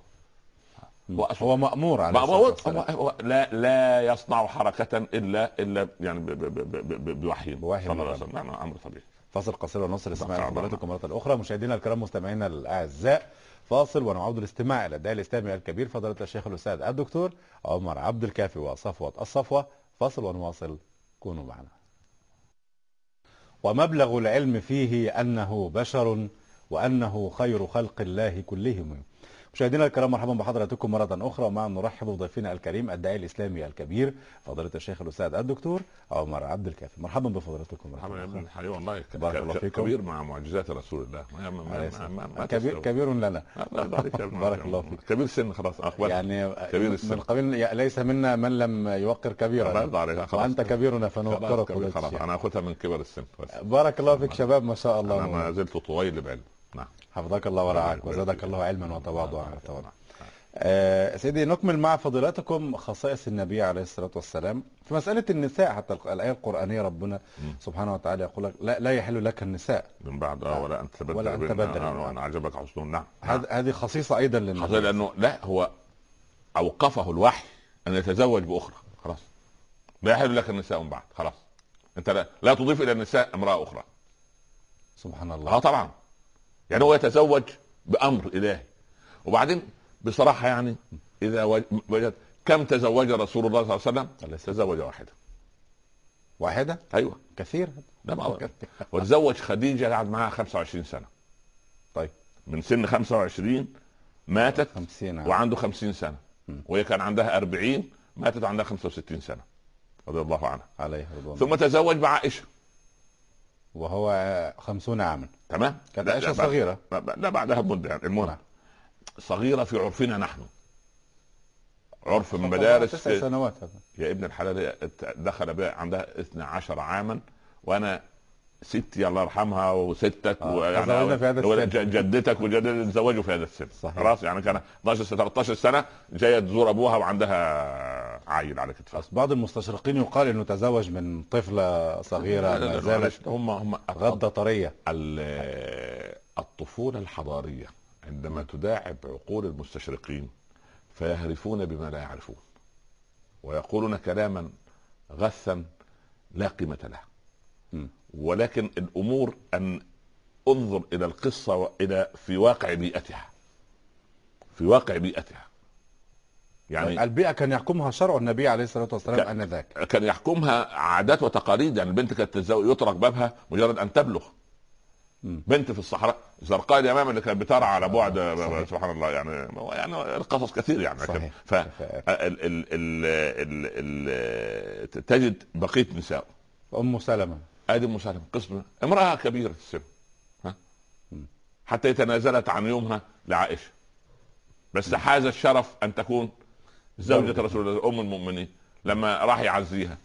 هو مأمور عليه ما هو, لا لا يصنع حركة الا إلا يعني بوحي. بوحي صلى الله من عليه وسلم. نعم أمر طبيعي. فاصل قصير ونصل. استماع نعم. حضراتكم مرة أخرى. مشاهدينا الكرام مستمعينا الأعزاء فاصل ونعود الاستماع إلى الداعي الإسلامي الكبير فضيلة الشيخ الأستاذ الدكتور عمر عبد الكافي وصفوة الصفوة. فاصل ونواصل. كونوا معنا. ومبلغ العلم فيه أنه بشر وأنه خير خلق الله كلهم. مشاهدينا الكرام مرحبا بحضراتكم مرة أخرى ومع نرحب بضيفنا الكريم الداعي الإسلامي الكبير فضيلة الشيخ الأستاذ الدكتور عمر عبد الكافي مرحبا بفضيلتكم مرحبا يا ابن والله بارك الله فيكم. كبير مع معجزات رسول الله ما ما ما. ما ما كبير. كبير لنا بارك. الله فيك. كبير سن خلاص أخبار يعني كبير من السن. قبيل ليس منا من لم يوقر الله كبيرا وأنت كبيرنا فنوقرك خلاص الشيخ. أنا اخذها من كبر السن بارك الله فيك شباب ما شاء أنا ما الله زلت طويل بعلم نعم. حفظك الله ورعاك وزادك الله علما وتواضعا نعم. وتواضعا آه سيدي نكمل مع فضيلتكم خصائص النبي عليه الصلاة والسلام في مسألة النساء حتى الآية القرآنية ربنا مم. سبحانه وتعالى يقول لك لا, لا يحل لك النساء. من بعد آه، ولا انت تبدل ولا أن تبدل. آه، وأنا عجبك حسنهم نعم. نعم. هذ- هذه خصيصة أيضا للنبي. حصل لأنه لا هو أوقفه الوحي أن يتزوج بأخرى. خلاص. لا يحل لك النساء من بعد. خلاص. أنت لا, لا تضيف إلى النساء امرأة أخرى. سبحان آه الله طبعا. يعني هو يتزوج بأمر إلهي. وبعدين بصراحة يعني إذا وج- وجد كم تزوج رسول الله صلى الله عليه وسلم؟ تزوج واحدة. واحدة؟ أيوه كثير. لا ما هو وتزوج خديجة قعد معاها 25 سنة. طيب من سن 25 ماتت 50 عام. وعنده 50 سنة. وهي كان عندها 40 ماتت وعندها 65 سنة. رضي الله عنها. عليه رضوان. ثم تزوج بعائشة. وهو خمسون عاما. تمام؟ كانت لا- عائشة لا بعدها بمدة يعني المهم. نعم. صغيرة في عرفنا نحن. عرف من فقط مدارس تسع سنوات يا ابن الحلال دخل بها عندها 12 عاما وأنا ستي الله يرحمها وستك آه، تزوجنا في هذا السن. ج- جدتك وجدتك تزوجوا في هذا السن. صحيح. خلاص يعني كان 12 سنه 13 سنة جاية تزور أبوها وعندها عيل على كتفها أصل بعض المستشرقين يقال إنه تزوج من طفلة صغيرة ما زالت هم هم غدة طرية. ال- الطفولة الحضارية عندما تداعب عقول المستشرقين فيهرفون بما لا يعرفون ويقولون كلاما غثا لا قيمة له. ولكن الأمور أن انظر إلى القصة وإلى في واقع بيئتها. في واقع بيئتها. يعني البيئة كان يحكمها شرع النبي عليه الصلاة والسلام آنذاك. كان يحكمها عادات وتقاليد يعني البنت كانت تتزوج يطرق بابها مجرد أن تبلغ. مم. بنت في الصحراء زرقاء اليمامة اللي كانت بترعى على بعد صحيح. سبحان الله يعني يعني القصص كثير يعني صحيح. ف ال ال ال ال ال تجد بقية نساء أم سلمة. ادي أم سلمة قسم امرأة كبيرة في السن. ها؟ مم. حتى تنازلت عن يومها لعائشة. بس حاز الشرف أن تكون زوجة. رسول الله أم المؤمنين لما راح يعزيها.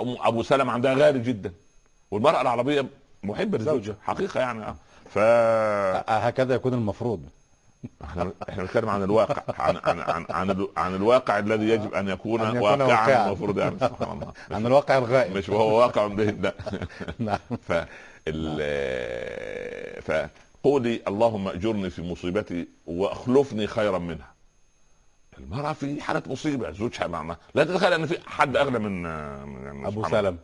أم أبو سلمة عندها غالي جدا. والمرأة العربية محبة لزوجها زوجة. حقيقة يعني آه. ف آه، هكذا يكون المفروض. إحنا إحنا بنتكلم عن الواقع عن عن عن عن, عن الواقع الذي يجب أن يكون, أن يكون واقعا. المفروض يعني سبحان الله. عن الواقع الغائب. مش وهو واقع به لا. نعم. ف فقولي اللهم أجرني في مصيبتي وأخلفني خيرا منها. المرأة في حالة مصيبة. زوجها مع لا تتخيل أن في حد اغلى من من- أبو سبحان الله. سلم.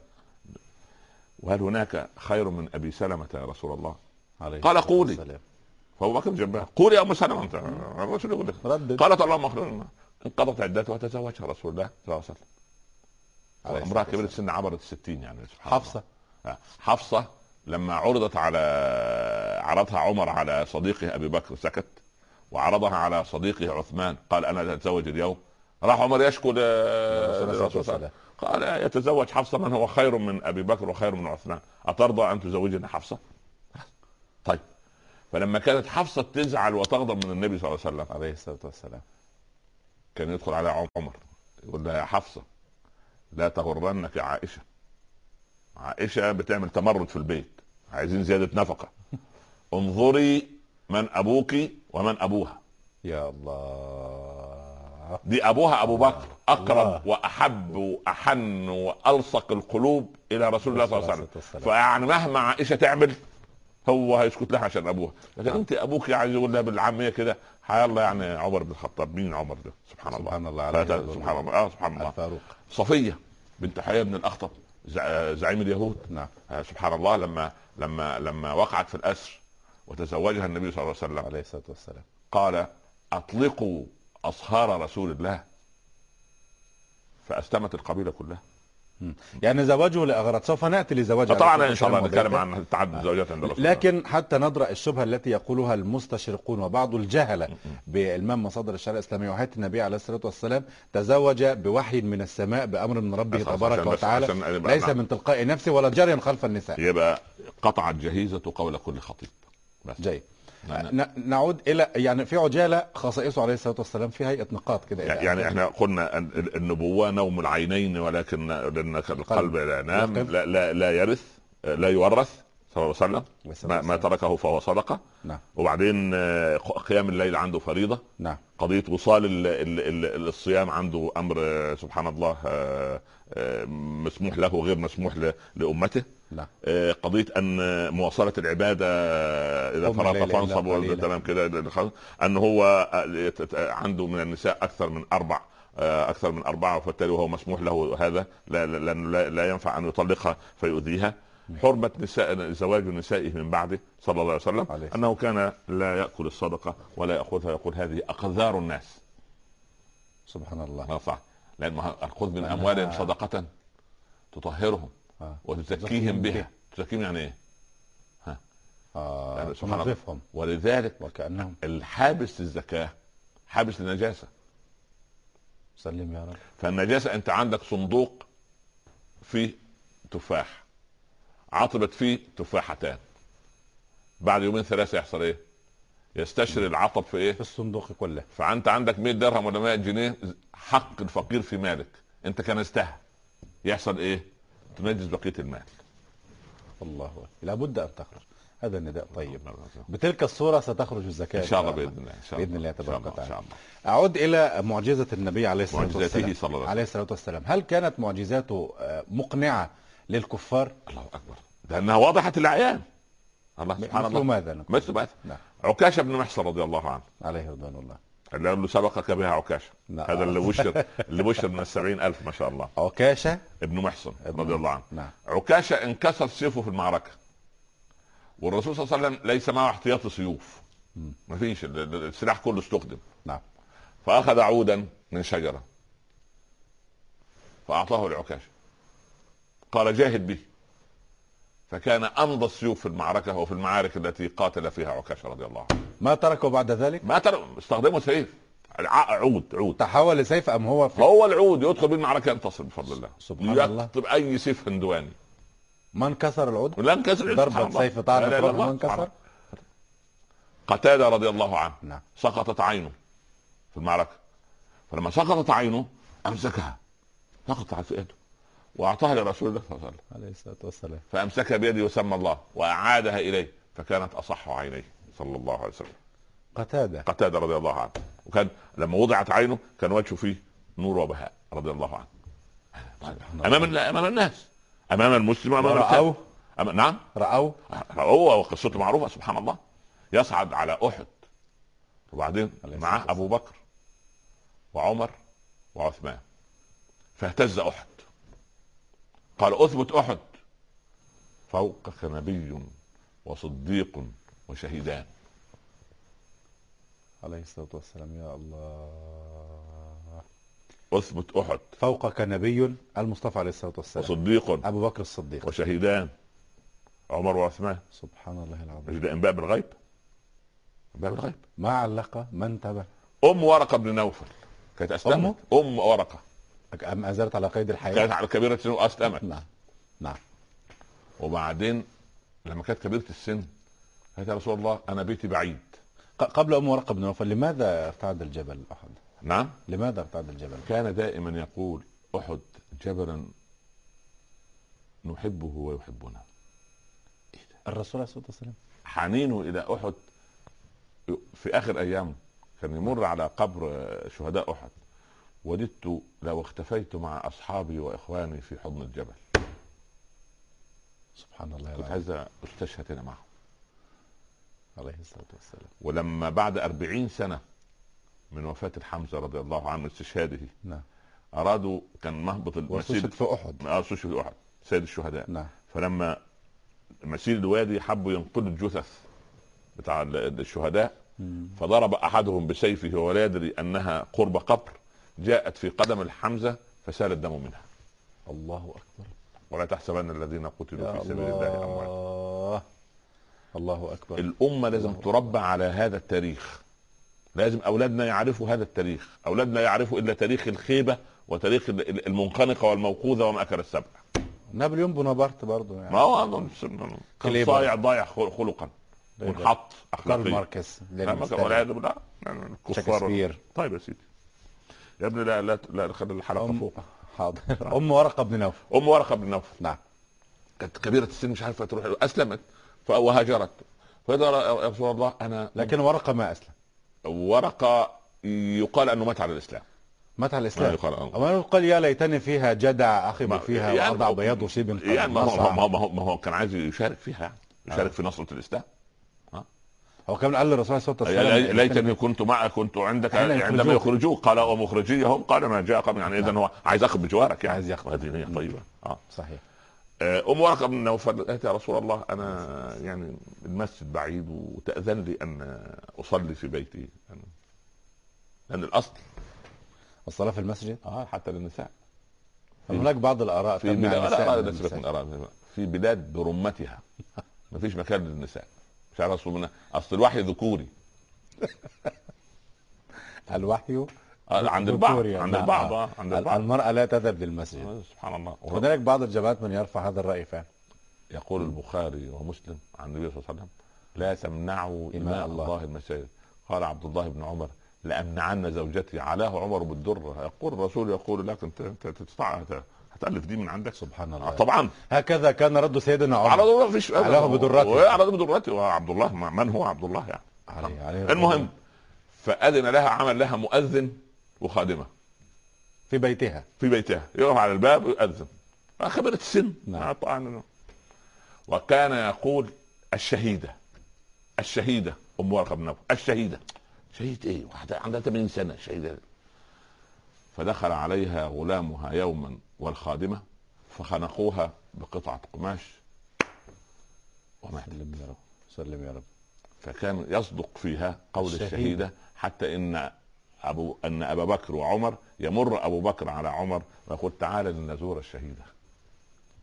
وهل هناك خير من أبي سلمة يا رسول الله؟ عليه قال قولي. فابو بكر جنبها قولي يا ام سلمة. أنت الرسول يقول لك قالت اللهم اخبرنا انقضت عدتها وتزوجها رسول الله صلى الله عليه وسلم. امرأة كبيرة السن عبرت الستين يعني سبحان الله. حفصة. حفصة لما عرضت على عرضها عمر على صديقه أبي بكر سكت. وعرضها على صديقه عثمان قال أنا أتزوج اليوم. راح عمر يشكو للرسول صلى الله. قال يتزوج حفصة من هو خير من أبي بكر وخير من عثمان؟ أترضى أن تزوجني حفصة؟ طيب. فلما كانت حفصة تزعل وتغضب من النبي صلى الله عليه وسلم عليه الصلاة والسلام كان يدخل على عمر يقول لها يا حفصة لا تغرنك عائشة. عائشة بتعمل تمرد في البيت عايزين زيادة نفقة. انظري من أبوك ومن أبوها. يا الله. دي أبوها أبو بكر الله. أقرب وأحب وأحن وألصق القلوب إلى رسول الله صلى الله عليه وسلم. فيعني مهما عائشة تعمل هو هيسكت لها عشان أبوها. لكن نعم. أنت أبوك عايز يقول لها بالعامية كده الله يعني عمر بن الخطاب. مين عمر ده؟ سبحان الله. سبحان الله عليه سبحان الله. آه سبحان الله. الفاروق. صفية بنت حيي بن الأخطب زع- زعيم اليهود. نعم. آه، سبحان الله لما لما لما وقعت في الأسر وتزوجها النبي صلى الله عليه وسلم. عليه الصلاة والسلام. قال أطلقوا أصهار رسول الله. فأستمت القبيلة كلها. يعني زواجه لاغراض سوف نأتي لزواجه طبعا إن شاء الله نتكلم. عن تعدد زوجات عند الرسول لكن حتى ندرأ الشبهة التي يقولها المستشرقون وبعض الجهلة بإلمام مصادر الشريعة الإسلامية. وحياة النبي عليه الصلاة والسلام تزوج بوحي من السماء بأمر من ربه تبارك وتعالى. ليس. من تلقاء نفسه ولا جريا خلف النساء. يبقى قطعت جهيزه قول كل خطيب. بس جيد نعم. نعود إلى يعني في عجالة خصائصه عليه الصلاة والسلام في هيئة نقاط كده يعني آخره. إحنا قلنا أن النبوة نوم العينين ولكن لأن القلب لا ينام. لا, لا, لا يرث لا يورث صلى الله عليه وسلم ما, ما. تركه فهو صدقة نعم وبعدين آه، قيام الليل عنده فريضة نعم قضية وصال ال ال ال الصيام عنده أمر آه، سبحان الله آه، مسموح له وغير مسموح لأمته. نعم آه، قضية أن مواصلة العبادة إذا إلا فانصب. تمام كده. أن هو آه، عنده من النساء أكثر من أربع آه، أكثر من أربعة وبالتالي وهو مسموح له هذا لا لا, لا, لا ينفع أن يطلقها فيؤذيها. حرمة نساء زواج نسائه من بعده صلى الله عليه وسلم عليه أنه كان لا يأكل الصدقة ولا يأخذها يقول هذه أقذار الناس. سبحان الله. صح. لأن خذ من أموالهم صدقة تطهرهم آه. وتزكيهم بها تزكيهم يعني إيه؟ آه. يعني. تنظفهم ولذلك وكأنهم الحابس للزكاة حابس للنجاسة سلم يا رب فالنجاسة أنت عندك صندوق فيه تفاح عطبت فيه تفاحتان بعد يومين ثلاثة يحصل إيه؟ يستشري العطب في إيه؟ في الصندوق كله. فأنت عندك 100 درهم ولا 100 جنيه حق الفقير في مالك. أنت كنستها يحصل إيه؟ تنجز بقية المال. الله أكبر. لابد أن تخرج. هذا النداء طيب. بتلك الصورة ستخرج الزكاة إن شاء الله بإذن الله. إن شاء الله بإذن الله إن تبارك. إن وتعالى. أعود إلى معجزة النبي عليه الصلاة والسلام. صلى الله عليه الصلاة والسلام. هل كانت معجزاته آه، مقنعة للكفار؟ الله أكبر. لأنها واضحة الاعيان الله سبحان مثل الله ماذا نقول؟ مثل ماذا؟ نعم. عكاشة بن محصن رضي الله عنه. عليه رضوان الله. اللي قال له سبقك بها عكاشة. نعم. هذا اللي بشر اللي بشر من السبعين ألف ما شاء الله. عكاشة؟ ابن محصن ابن رضي الله عنه. نعم. عكاشة انكسر سيفه في المعركة. والرسول صلى الله عليه وسلم ليس معه احتياطي سيوف. ما فيش ال- ال- السلاح كله استخدم. نعم. فأخذ عودا من شجرة. فأعطاه لعكاشة. قال جاهد به. فكان أمضى السيوف في المعركة وفي المعارك التي قاتل فيها عكاشة رضي الله عنه. ما تركه بعد ذلك؟ ما ترى استخدموا سيف. عود عود. تحول لسيف أم هو في هو العود يدخل بالمعركة ينتصر بفضل الله. سبحان الله. يقطب أي سيف هندواني. من كسر العود؟ لا انكسر ضربة. سيف طعنة لا إله إلا فرق الله. من سبحان كسر؟ الله. قتادة رضي الله عنه. نعم. سقطت عينه في المعركة. فلما سقطت عينه أمسكها. سقطت في يده وأعطاها لرسول الله صلى الله عليه وسلم. عليه الصلاة والسلام. فأمسكها بيده وسمى الله وأعادها إليه فكانت أصح عينيه صلى الله عليه وسلم. قتادة. قتادة رضي الله عنه. وكان لما وضعت عينه كان وجهه فيه نور وبهاء رضي الله عنه. أمام ال- أمام الناس. أمام المسلم وأمام رأوه؟ أمام- نعم. رأوه؟ هو وقصته معروفة سبحان الله. يصعد على أحد. وبعدين معاه أبو بكر وعمر وعثمان. فاهتز أحد. قال أثبت أحد. فوقك نبي وصديق وشهيدان. عليه الصلاة والسلام يا الله. أثبت أحد. فوقك نبي المصطفى عليه الصلاة والسلام. وصديق أبو بكر الصديق. وشهيدان. عمر وعثمان. سبحان الله العظيم. مش ده انباء بالغيب انباء بالغيب ما علق من تبع. أم ورقة بن نوفل. كانت أسلمت؟ أم ورقة. ما زالت على قيد كانت الحياة على كبيرة السن واسلمت نعم نعم. وبعدين لما كانت كبيرة السن قالت يا رسول الله أنا بيتي بعيد. قبل أم ورقة بن نوفل لماذا ارتعد الجبل أحد؟ نعم. لماذا ارتعد الجبل؟ كان دائما يقول أحد جبلا نحبه ويحبنا. الرسول عليه الصلاة والسلام؟ حنينه إلى أحد في آخر ايامه كان يمر على قبر شهداء أحد. وددت لو اختفيت مع أصحابي وإخواني في حضن الجبل. سبحان الله كنت عايز استشهد هنا معهم. عليه الصلاة والسلام. ولما بعد أربعين سنة من وفاة حمزة رضي الله عنه استشهاده نعم. أرادوا كان مهبط المسير في أحد. آه في أحد. سيد الشهداء. نعم. فلما مسير الوادي حبوا ينقلوا الجثث بتاع ال- الشهداء مم. فضرب أحدهم بسيفه ولا يدري أنها قرب قبر جاءت في قدم الحمزة فسال الدم منها. الله أكبر. ولا تحسبن الذين قتلوا في سبيل الله اموات الله. الله أكبر. الأمة لازم تربى على هذا التاريخ. لازم أولادنا يعرفوا هذا التاريخ. أولادنا يعرفوا إلا تاريخ الخيبة وتاريخ ال- ال- المنخنقه والموقوذة وما أكل السبع. نابليون بونابرت برضه يعني. ما هو كان. صايع ضايع خل- خلقا. كليبر. منحط كارل اخلاقيا ماركس. لا الكفار شكسبير. طيب يا سيدي. يا ابني لا لا لا خلي الحلقة أم فوق. حاضر. أم ورقة بن نوفل أم ورقة بن نوفل نعم. كانت كبيرة السن مش عارفة تروح. أسلمت. وهاجرت فقال يا رسول الله أنا لكن ورقة ما أسلم. ورقة يقال أنه مات على الإسلام. مات على الإسلام؟ يقال. أما قال يا ليتني فيها جدع أخي ما- فيها يعني وأضع بياض وشيب يعني ما هو. ما هو, ما هو, كان عايز يشارك فيها يعني يشارك آه. في نصرة الإسلام. هو كمان قال للرسول عليه الصلاة والسلام لي- ليتني كنت معك كنت عندك عندما يخرجوك. قال ومخرجيهم قال ما جاء قبل يعني اذا هو عايز ياخذ بجوارك يعني. عايز ياخذ. هذه طيبة. آه. صحيح. آه، أم ورقه بن نوفل قالت يا رسول الله أنا يعني المسجد بعيد وتأذن لي أن أصلي في بيتي. يعني لأن الأصل. الصلاة في المسجد؟ آه حتى للنساء. هناك بعض الآراء في بلاد النساء لا من لا سيبك من المساجد. الآراء. في بلاد برمتها. ما فيش مكان للنساء. مش عارف اصل منها أصل الوحي ذكوري. الوحي آه، عند البعض ذكوري. عند. البعض آه، عند البعض. المرأة لا تذهب للمسجد. آه، سبحان الله. وهناك بعض الجماعات من يرفع هذا الرأي فعلا. يقول البخاري ومسلم عن النبي صلى الله عليه وسلم لا تمنعوا إماء الله. الله المساجد. قال عبد الله بن عمر لأمنعن زوجتي علاه عمر بالدرة يقول الرسول يقول لك انت أنت هتألف دي من عندك؟ سبحان آه، الله. طبعا. هكذا كان رد سيدنا على عمر. طول مفيش علاه بدرته. وعلى بدرته وعبد الله من هو عبد الله يعني؟ عليه عليه المهم فأذن لها عمل لها مؤذن وخادمة. في بيتها. في بيتها. يقف على الباب ويؤذن. خبرة السن. نعم. آه، طبعا. وكان يقول الشهيدة. الشهيدة أم ورقة بن نوفل. الشهيدة. شهيدة إيه؟ واحدة عندها 80 سنة شهيدة. فدخل عليها غلامها يوما والخادمة فخنقوها بقطعة قماش. وماتت سلم يا رب. سلم يا رب. فكان يصدق فيها قول الشهيدة. الشهيدة حتى إن أبو أن أبا بكر وعمر يمر أبو بكر على عمر ويقول تعالى لنزور الشهيدة.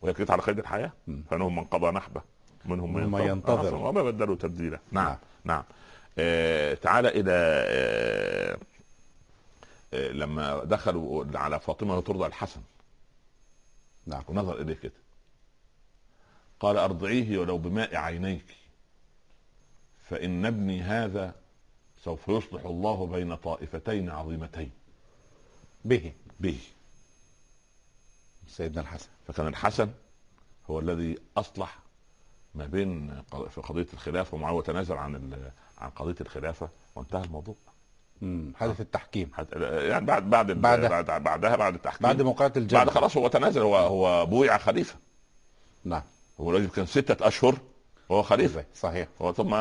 وهي كانت على قيد الحياة مم. فمنهم من قضى نحبة. منهم من ومن ينتظر. وما بدلوا تبديلا. نعم. نعم. نعم. آه تعالى إلى آه آه لما دخلوا على فاطمة وترضع الحسن. نعم ونظر إليه كده. قال أرضعيه ولو بماء عينيك فإن ابني هذا سوف يصلح الله بين طائفتين عظيمتين. به. به. سيدنا الحسن. فكان الحسن هو الذي أصلح ما بين في قضية الخلافة ومعاويه تنازل عن عن قضية الخلافة. وانتهى الموضوع. حدث التحكيم. يعني بعد بعد بعد- بعد بعدها بعد التحكيم. بعد موقعة الجنة بعد خلاص هو تنازل. هو هو بويع خليفة. نعم. هو الراجل كان ستة أشهر وهو خليفة. صحيح. هو ثم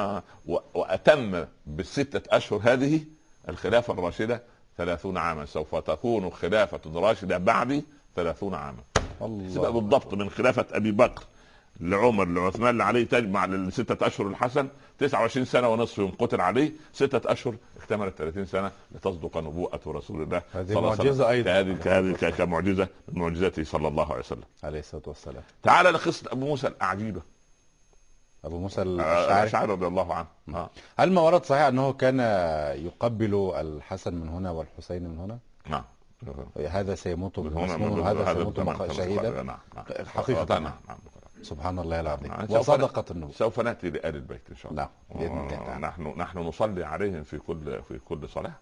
و- وأتم بالستة أشهر هذه الخلافة الراشدة ثلاثون عاما. سوف تكون خلافة راشدة بعدي ثلاثون عاما. الله بالضبط من خلافة أبي بكر. لعمر لعثمان لعلي تجمع للستة أشهر الحسن 29 سنة ونصف يوم قتل عليه ستة أشهر اكتملت 30 سنة لتصدق نبوءة رسول الله. هذه. معجزة أيضا. ك- كمعجزة من معجزاته صلى الله عليه وسلم. عليه الصلاة والسلام. تعال لقصة أبو موسى الأعجيبة. أبو موسى آه، الأشعري. رضي الله عنه. آه. هل ما ورد صحيح أنه كان يقبل الحسن من هنا والحسين من هنا؟ نعم. هذا سيموت وهذا سيموت شهيدا؟ حقيقة. نعم نعم. سبحان الله العظيم. نعم. سوف وصدقت النبوة سوف نأتي لآل البيت إن شاء الله. نعم بإذن الله تعالى. نحن نحن نصلي عليهم في كل في كل صلاة.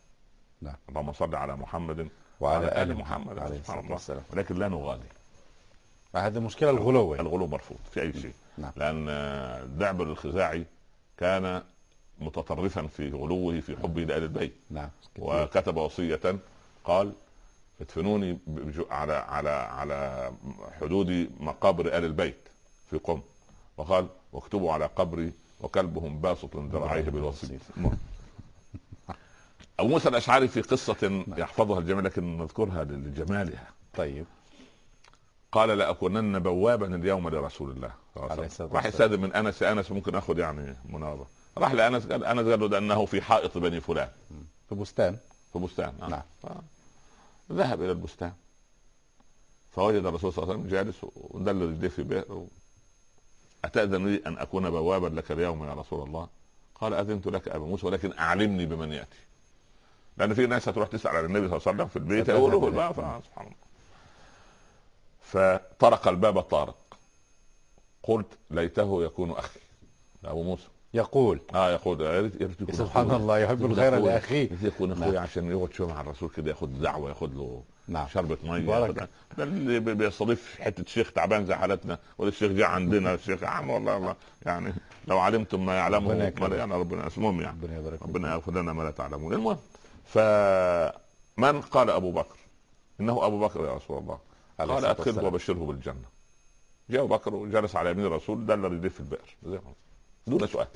نعم. اللهم صل على محمد وعلى آل آل محمد عليه الصلاة والسلام. ولكن لا نغالي. هذه مشكلة الغلو. يعني. الغلو مرفوض في أي شيء. نعم. لأن دعبر الخزاعي كان متطرفا في غلوه في حبه لآل البيت. نعم وكتب وصية قال ادفنوني على على على حدود مقابر آل البيت. في قم. وقال واكتبوا على قبري وكلبهم باسط ذراعيه بالوصية أبو موسى الأشعري في قصة يحفظها الجميع لكن نذكرها لجمالها. طيب. قال لأكونن بوابا اليوم لرسول الله. راح. يستاذن من أنس. أنس ممكن أخذ يعني مناظرة. راح لأنس قال أنس قال له إنه في حائط بني فلان. في بستان؟ في بستان آه. نعم. آه. ذهب إلى البستان. فوجد الرسول صلى الله عليه وسلم جالس ودل رجليه في بئر و... أتأذن لي أن أكون بوابا لك اليوم يا رسول الله؟ قال أذنت لك أبا موسى ولكن أعلمني بمن يأتي. لأن في ناس هتروح تسأل على النبي صلى الله عليه وسلم في البيت. بقى ف- سبحان الله. فطرق الباب الطارق قلت ليته يكون أخي. أبو موسى. يقول. آه يقول. يا ريت يا ريت يكون سبحان. الله يحب الخير ريت يكون أخوي نعم. عشان يقعد شوية مع الرسول كده ياخد دعوة ياخد له نعم. شربة مية بركة. ده اللي بي- بيستضيف حتة شيخ تعبان زي حالتنا. ولا الشيخ جه عندنا. الشيخ يا عم والله الله. يعني لو علمتم ما يعلمه ربنا يعني ربنا المهم يعني. ربنا يبارك. ربنا يغفر لنا ما لا تعلمون. المهم فمن قال أبو بكر؟ إنه أبو بكر يا رسول الله. قال والسلام. وبشره بالجنة. جاء أبو بكر وجلس على يمين الرسول. دل رجليه في البئر. زي ما. دون سؤال.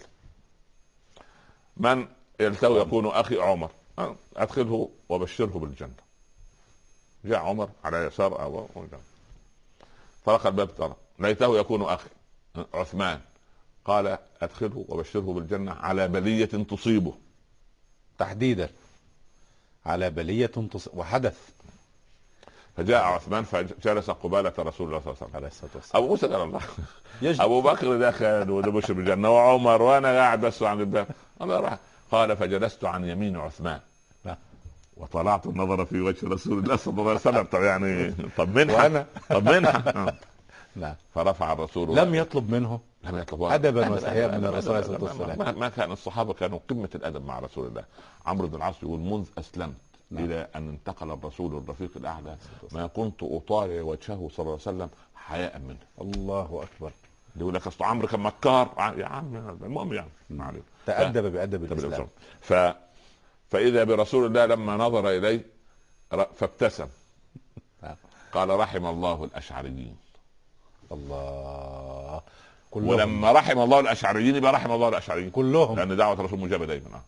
من يلتوي يكون أخي عمر؟ أه، أدخله وبشره بالجنة. جاء عمر على يسار والجنة. طرق الباب طرق ليته يكون أخي أه، عثمان. قال أدخله وبشره بالجنة على بلية تصيبه. تحديدا. على بلية تص... وحدث. فجاء عثمان فجلس قبالة رسول الله صلى الله عليه وسلم. أبو موسى قال الله. يجب أبو بكر دخل وده بشر بالجنة. وعمر وأنا قاعد بس عند الباب الله راح. قال فجلست عن يمين عثمان. وطلعت النظر في وجه رسول الله صلى الله عليه وسلم. طب يعني طب منحة. وأنا؟ طب منحة. آه. نعم فرفع الرسول لم يطلب منه. لم يطلب. واستحياء أبداً، من الرسول عليه أبداً. والسلام. ما- كان الصحابة كانوا قمة الأدب مع رسول الله. عمرو بن العاص يقول منذ أسلمت نعم. إلى أن انتقل الرسول الرفيق الأعلى. ما كنت اطالع وجهه صلى الله عليه وسلم حياء منه. الله أكبر. يقول لك اصل عمرو كان مكار ع- يا عم المهم يعني ما طب الإسلام. الإسلام. ف فإذا برسول الله لما نظر إليه فابتسم. قال رحم الله الأشعريين. الله. كلهم. ولما رحم الله الأشعريين يبقى رحم الله الأشعريين. كلهم. لأن دعوة الرسول مجابة دايما آه.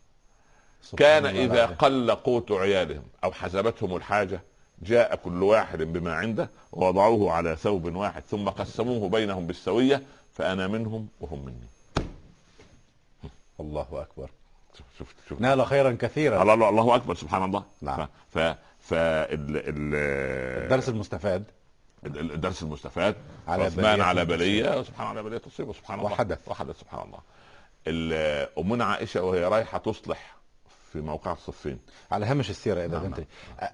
كان إذا. قل قوت عيالهم أو حسبتهم الحاجة جاء كل واحد بما عنده ووضعوه على ثوب واحد ثم قسموه بينهم بالسوية فأنا منهم وهم مني. الله أكبر. شوف شوف. نال خيرا كثيرا. الله الله, الله أكبر سبحان الله. نعم. ف ف ف ال ال الدرس المستفاد. ال- الدرس المستفاد. على عثمان بلية على. بلية سبحان على بلية تصيبه سبحان الله. وحدث. وحدث سبحان الله. ال- أمنا عائشة وهي رايحة تصلح في موقع الصفين. على هامش السيرة إذا نعم، بنت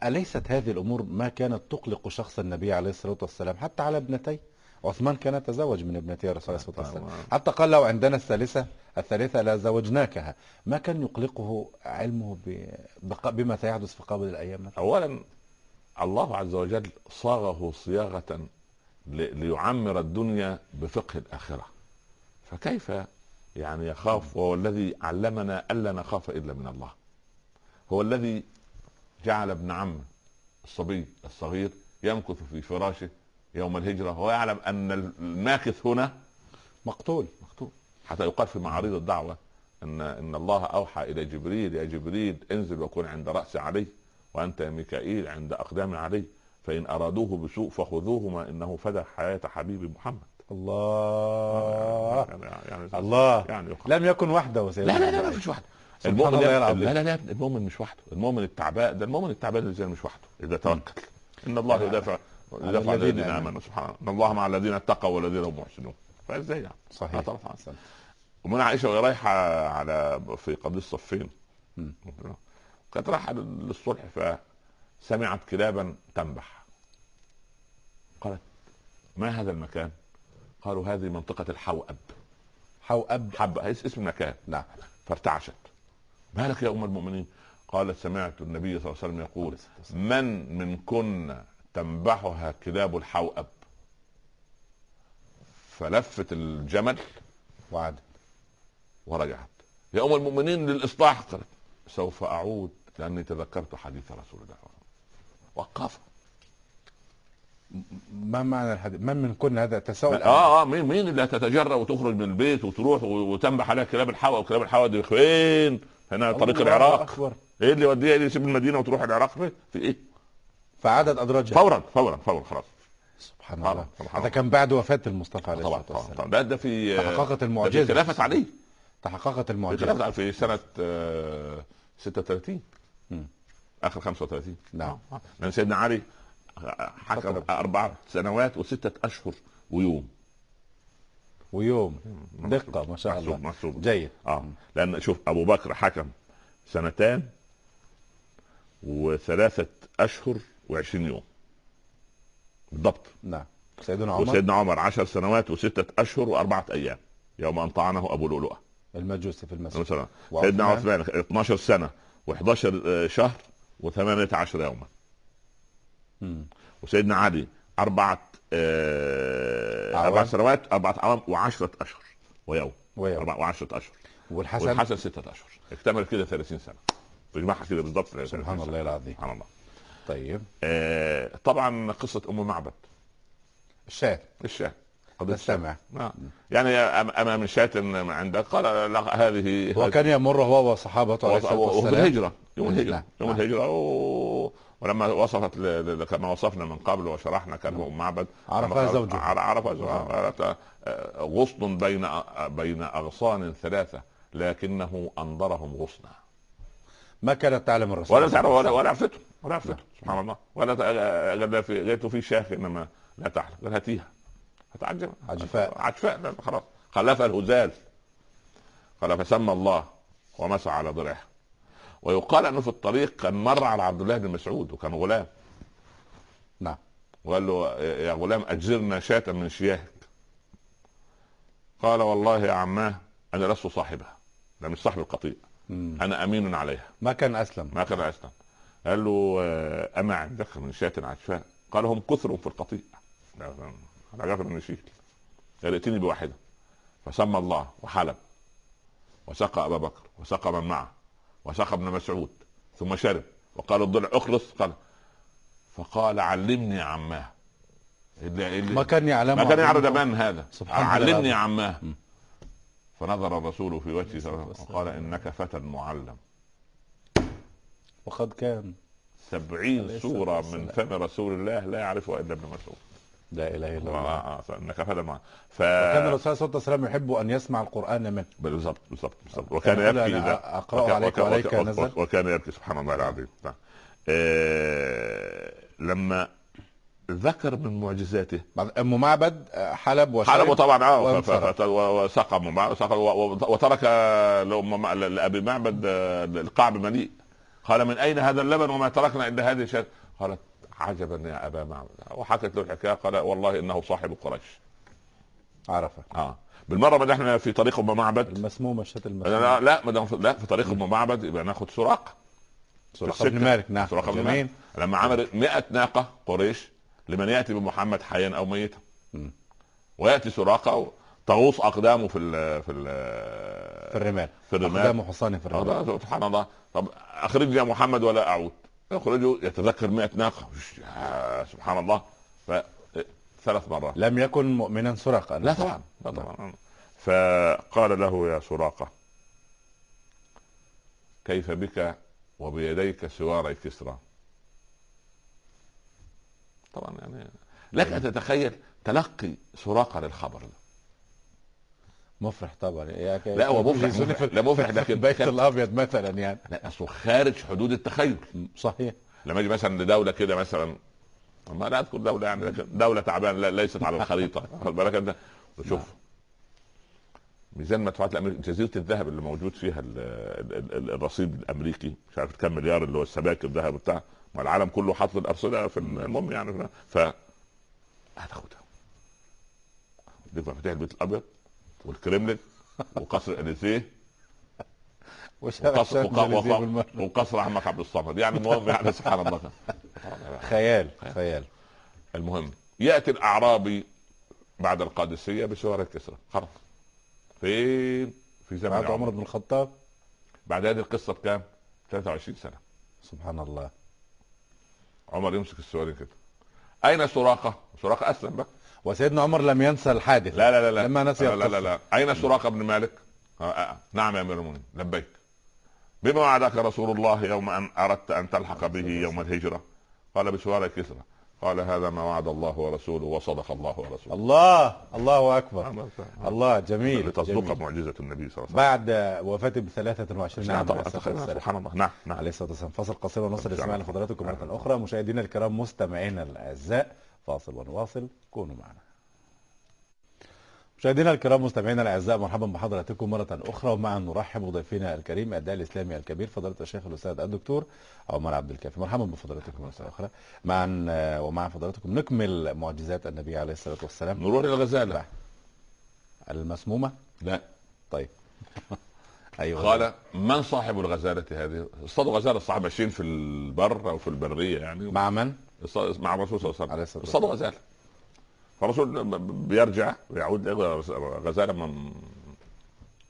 أليست هذه الأمور ما كانت تقلق شخص النبي عليه الصلاة والسلام حتى على ابنتيه؟ عثمان كان يتزوج من ابنتي الرسول عليه الصلاة والسلام نعم. حتى قال لو عندنا الثالثة الثالثة لا زوجناكها. ما كان يقلقه علمه بما سيحدث في قابل الأيام اولا الله عز وجل صاغه صياغة ل- ليعمر الدنيا بفقه الآخرة. فكيف يعني يخاف؟ وهو الذي علمنا ألا نخاف إلا من الله. هو الذي جعل ابن عم الصبي الصغير يمكث في فراشه يوم الهجرة وهو يعلم أن الماكث هنا مقتول مكتوب حتى يقال في معارض الدعوة أن إن الله أوحى إلى جبريل يا جبريل انزل وكن عند رأس علي وأنت يا ميكائيل عند أقدام علي فإن أرادوه بسوء فخذوهما إنه فدى حياة حبيبي محمد. الله. يعني يعني الله. يعني يقال. لم يكن وحده لا سيدنا لا لا ما فيش وحده. المؤمن الله لا. لا لا المؤمن مش وحده. المؤمن التعبان ده المؤمن التعبان الذي مش وحده إذا توكل. إن الله يدافع يدافع عن الذين. آمنوا. سبحان الله. إن الله مع الذين اتقوا والذين هم محسنون. فإزاي يعني؟ صحيح. ومن عائشة وهي رايحة على في قضيه الصفين مم. كانت رايحة للصلح سمعت كلابا تنبح. قالت ما هذا المكان؟ قالوا هذه منطقة الحوأب. حوأب حب اسم المكان. نعم فارتعشت. ما لك يا أم المؤمنين؟ قالت سمعت النبي صلى الله عليه وسلم يقول من منكن تنبحها كلاب الحوأب. فلفت الجمل وعد ورجعت. يا أم المؤمنين للإصلاح. قالت سوف أعود لأني تذكرت حديث رسول الله. وقف. ما معنى الحديث؟ من من كل هذا تساؤل؟ آه آه مين مين اللي هتتجرأ وتخرج من البيت وتروح وتنبح عليها كلاب الحوا وكلاب الحوا دي؟ فين؟ هنا طريق العراق. أكبر. إيه اللي يوديها يسيب المدينة وتروح العراق؟ في إيه؟ فعدد ادراجها فورا فورا فورا خلاص. سبحان الله. سبحان هذا. كان بعد وفاة المصطفى عليه الصلاة والسلام. طبعا. ده في تحققت ده في المعجزة. خلافة علي تحققت في المعجزه في سنة آه، 36 مم. آخر 35 نعم. آه، لأن سيدنا علي حكم. أربع سنوات وستة أشهر ويوم. ويوم. دقة ما شاء الله. محسوب. جيد. آه لأن شوف أبو بكر حكم سنتان وثلاثة أشهر يوم. بالضبط. نعم. سيدنا عمر؟ وسيدنا عمر عشر سنوات وستة أشهر وأربعة أيام يوم أن طعنه أبو لؤلؤة. المجوسي في المسجد. وعثمان؟ سيدنا عثمان 12 سنة و11 شهر و18 يوما. مم. وسيدنا علي أربعة آه؟ أربع سنوات أربعة أعوام وعشرة أشهر ويوم. ويوم. أربعة وعشرة أشهر. والحسن؟ والحسن ستة أشهر. اكتمل كده 30 سنة. تجمعها كده بالضبط 30 سبحان. الله العظيم. سبحان الله. طيب. آه طبعا قصة أم معبد. الشاة. قضية الشاة. نستمع آه. يعني امام شاة عندك؟ قال لا هذه وكان يمر هو وصحابته عليه الصلاة وفي والسلام. الهجرة يوم الهجرة. نعم. يوم نعم. الهجرة. و... ولما وصفت ل... كما وصفنا من قبل وشرحنا كان هو معبد عرفها زوجها. عر- عرفها زوجها. قالت آه، غصن بين بين أغصان ثلاثة لكنه أنظرهم غصنا. ما كانت تعلم الرسول. ولا تعرف ولا ولا عرفته. عرفته سبحان الله. ولا ت- قال لها في شاة إنما لا تعلم قال هاتيها. هتعجب. عجفاء. عجفاء. لا خلاص. خلفها الهزال. قال فسمى الله ومسى على ضلعه ويقال أنه في الطريق كان مر على عبد الله بن مسعود وكان غلام. نعم. وقال له يا غلام أجرنا شاة من شياهك. قال والله يا عماه أنا لست صاحبها. ده مش صاحب القطيع. أنا أمين عليها. ما كان أسلم. ما كان أسلم. قال له آه، أما عندك من شاة عشفاء قال هم كثر في القطيع. على جفر من نشيل قال ائتني بواحدة. فسمى الله وحلب وسقى أبا بكر وسقى من معه وسقى ابن مسعود ثم شرب وقال الضلع اخلص. قال فقال علمني عماه. اللي اللي ما كان يعلم ما كان يعرض من هذا. سبحان علمني عماه. فنظر الرسول في وجهه وقال إنك فتى معلم. وقد كان. سبعين سورة من. فم رسول الله لا يعرفها إلا ابن مسعود. لا إله إلا الله. آه، آه، إنك فتى معلم ف كان الرسول صلى الله عليه وسلم يحب أن يسمع القرآن منه. بالضبط بالضبط بالضبط وكان يقول يبكي أنا إذا أقرأه وك- عليك وعليك وك- نزل. وكان يبكي سبحان الله العظيم. نعم. آه، لما ذكر من معجزاته. أم معبد آه، حلب وشرب حلبه طبعا آه ف- وانصرف. ف- و- وسقى من بعد- سقى و- و- وترك مع- لأبي معبد آه، القعب مليء. قال من أين هذا اللبن وما تركنا الا هذه الشاة قالت عجبا يا أبا معبد وحكت له الحكاية قال والله إنه صاحب قريش. عرفة. آه. بالمرة ما إحنا في طريق أم معبد. المسمومه الشاة لا المسمومه لا ما دام في- لا في طريق أم معبد. يبقى ناخد سراقة. سراقة بن مالك. نعم سراقة بن مالك. لما عمل 100 ناقة قريش لمن يأتي بمحمد حيا أو ميتا. مم. ويأتي سراقة تغوص أقدامه في ال في ال في الرمال. في الرمال. اقدام حصان في الرمال. آه، سبحان الله. طب اخرجني يا محمد ولا أعود؟ يخرجه يتذكر 100 ناقة. سبحان الله. ف ثلاث مرات. لم يكن مؤمنا سرقا. لا طبعا لا طبعا. فقال له يا سراقة كيف بك وبيديك سواري كسرى طبعا يعني لك أن تتخيل تلقي سراقة للخبر ده. مفرح طبعا. ك- لا، هو مفرح، مفرح. في- لا، مفرح، في لكن البيت الأبيض مثلا يعني. لا اصله خارج حدود التخيل. صحيح. لما أجي مثلا لدولة كده مثلا ما لا أذكر دولة يعني لكن دولة تعبانة لا- ليست على الخريطة. خد بالك أنت؟ وشوف ميزان مدفوعات الأمريكي جزيرة الذهب اللي موجود فيها ال ال ال الرصيد الأمريكي مش عارف كم مليار اللي هو السبائك الذهب بتاع والعالم كله حاطط الأرصدة في المهم يعني. ف هتاخدها. دي مفاتيح البيت الأبيض. والكريملين وقصر وشارع وقصر وقصر عمك عبد الصمد. يعني المهم يعني سبحان الله. خيال خيال. المهم يأتي الأعرابي بعد القادسية بسوار كسرى. خلاص. فين؟ في زمن بعد عمر. عمر بن الخطاب؟ بعد هذه القصة بكام؟ 23 سنة. سبحان الله. عمر يمسك السواري كده. أين سراقة؟ سراقة أسلم بقى. وسيدنا عمر لم ينسى الحادث. لا لا لا لا. لما نسي لا لا, لا. لا. أين سراقة بن مالك؟ آه آه. نعم يا أمير المؤمنين. لبيك. بما وعدك رسول الله يوم أن أردت أن تلحق به يوم الهجرة؟ قال بسوار كسرى قال هذا ما وعد الله ورسوله وصدق الله ورسوله. الله الله أكبر. الله جميل لتصدق. معجزة النبي صلى الله عليه وسلم. بعد وفاته ب 23 نعم عام. سبحان الله. نعم نعم. عليه الصلاة والسلام. فاصل قصير ونصل نعم. الاسماء لحضراتكم مرة أخرى. مشاهدينا الكرام مستمعينا الأعزاء. فاصل ونواصل. كونوا معنا. مشاهدينا الكرام مستمعينا الأعزاء مرحبا بحضراتكم مرة أخرى ومعا نرحب بضيفنا الكريم الداعي الإسلامي الكبير فضيلة الشيخ الأستاذ الدكتور عمر عبد الكافي. مرحبا بفضلاتكم مرة أخرى. معا آه، ومع فضلاتكم نكمل معجزات النبي عليه الصلاة والسلام. نروح للغزاله المسمومة؟ لا. طيب. أيوه. قال من صاحب الغزالة هذه؟ اصطادوا غزالة الصحابه ماشيين في البر أو في البرية يعني. مع من؟ مع الرسول صلى الله عليه وسلم. اصطادوا غزالة. فالرسول بيرجع ويعود غزالة من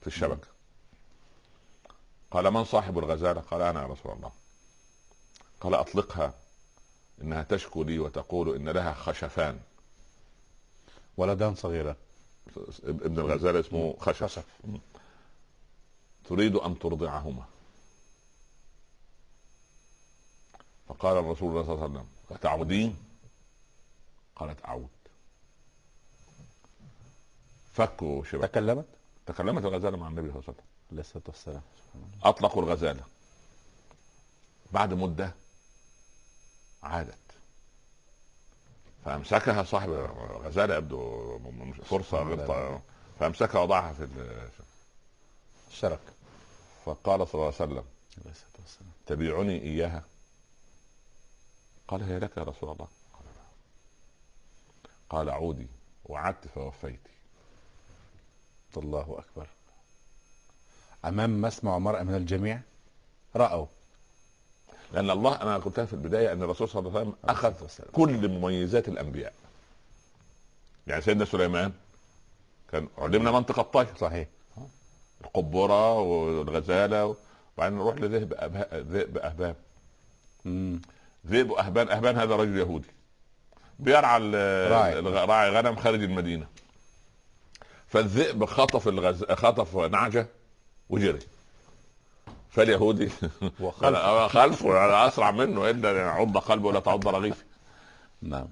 في الشبكه قال من صاحب الغزالة؟ قال أنا يا رسول الله. قال أطلقها إنها تشكو لي وتقول إن لها خشفان. ولدان صغيران ابن الغزالة اسمه خشف. خشف. تريد أن ترضعهما. فقال الرسول صلى الله عليه وسلم أتعودين؟ قالت أعود. فكوا شبك تكلمت؟ تكلمت الغزالة مع النبي صلى الله عليه وسلم. عليه الصلاة والسلام. أطلقوا الغزالة. بعد مدة عادت. فأمسكها صاحب الغزالة يبدو فرصة غلطة. فأمسكها وضعها في ال- الشرك فقال صلى الله عليه وسلم تبيعني إياها. قال هي لك يا رسول الله. قال لا. قال عودي وعدت فوفيتي الله أكبر. أمام مسمع ومرأة من الجميع؟ رأوا. لأن الله أنا قلتها في البداية أن الرسول صلى الله عليه وسلم أخذ والسلام. كل مميزات الأنبياء. يعني سيدنا سليمان كان علمنا منطق الطير. صحيح. القبورة والغزالة وبعدين نروح لذئب ذئب أهباب مم. ذئب أهبان أهبان هذا رجل يهودي. بيرعى راعي. غنم خارج المدينة. فالذئب خطف الغز... خطف نعجة وجري. فاليهودي وخلفه. خلفه أسرع منه. الا يعض قلبه ولا تعض رغيفه نعم.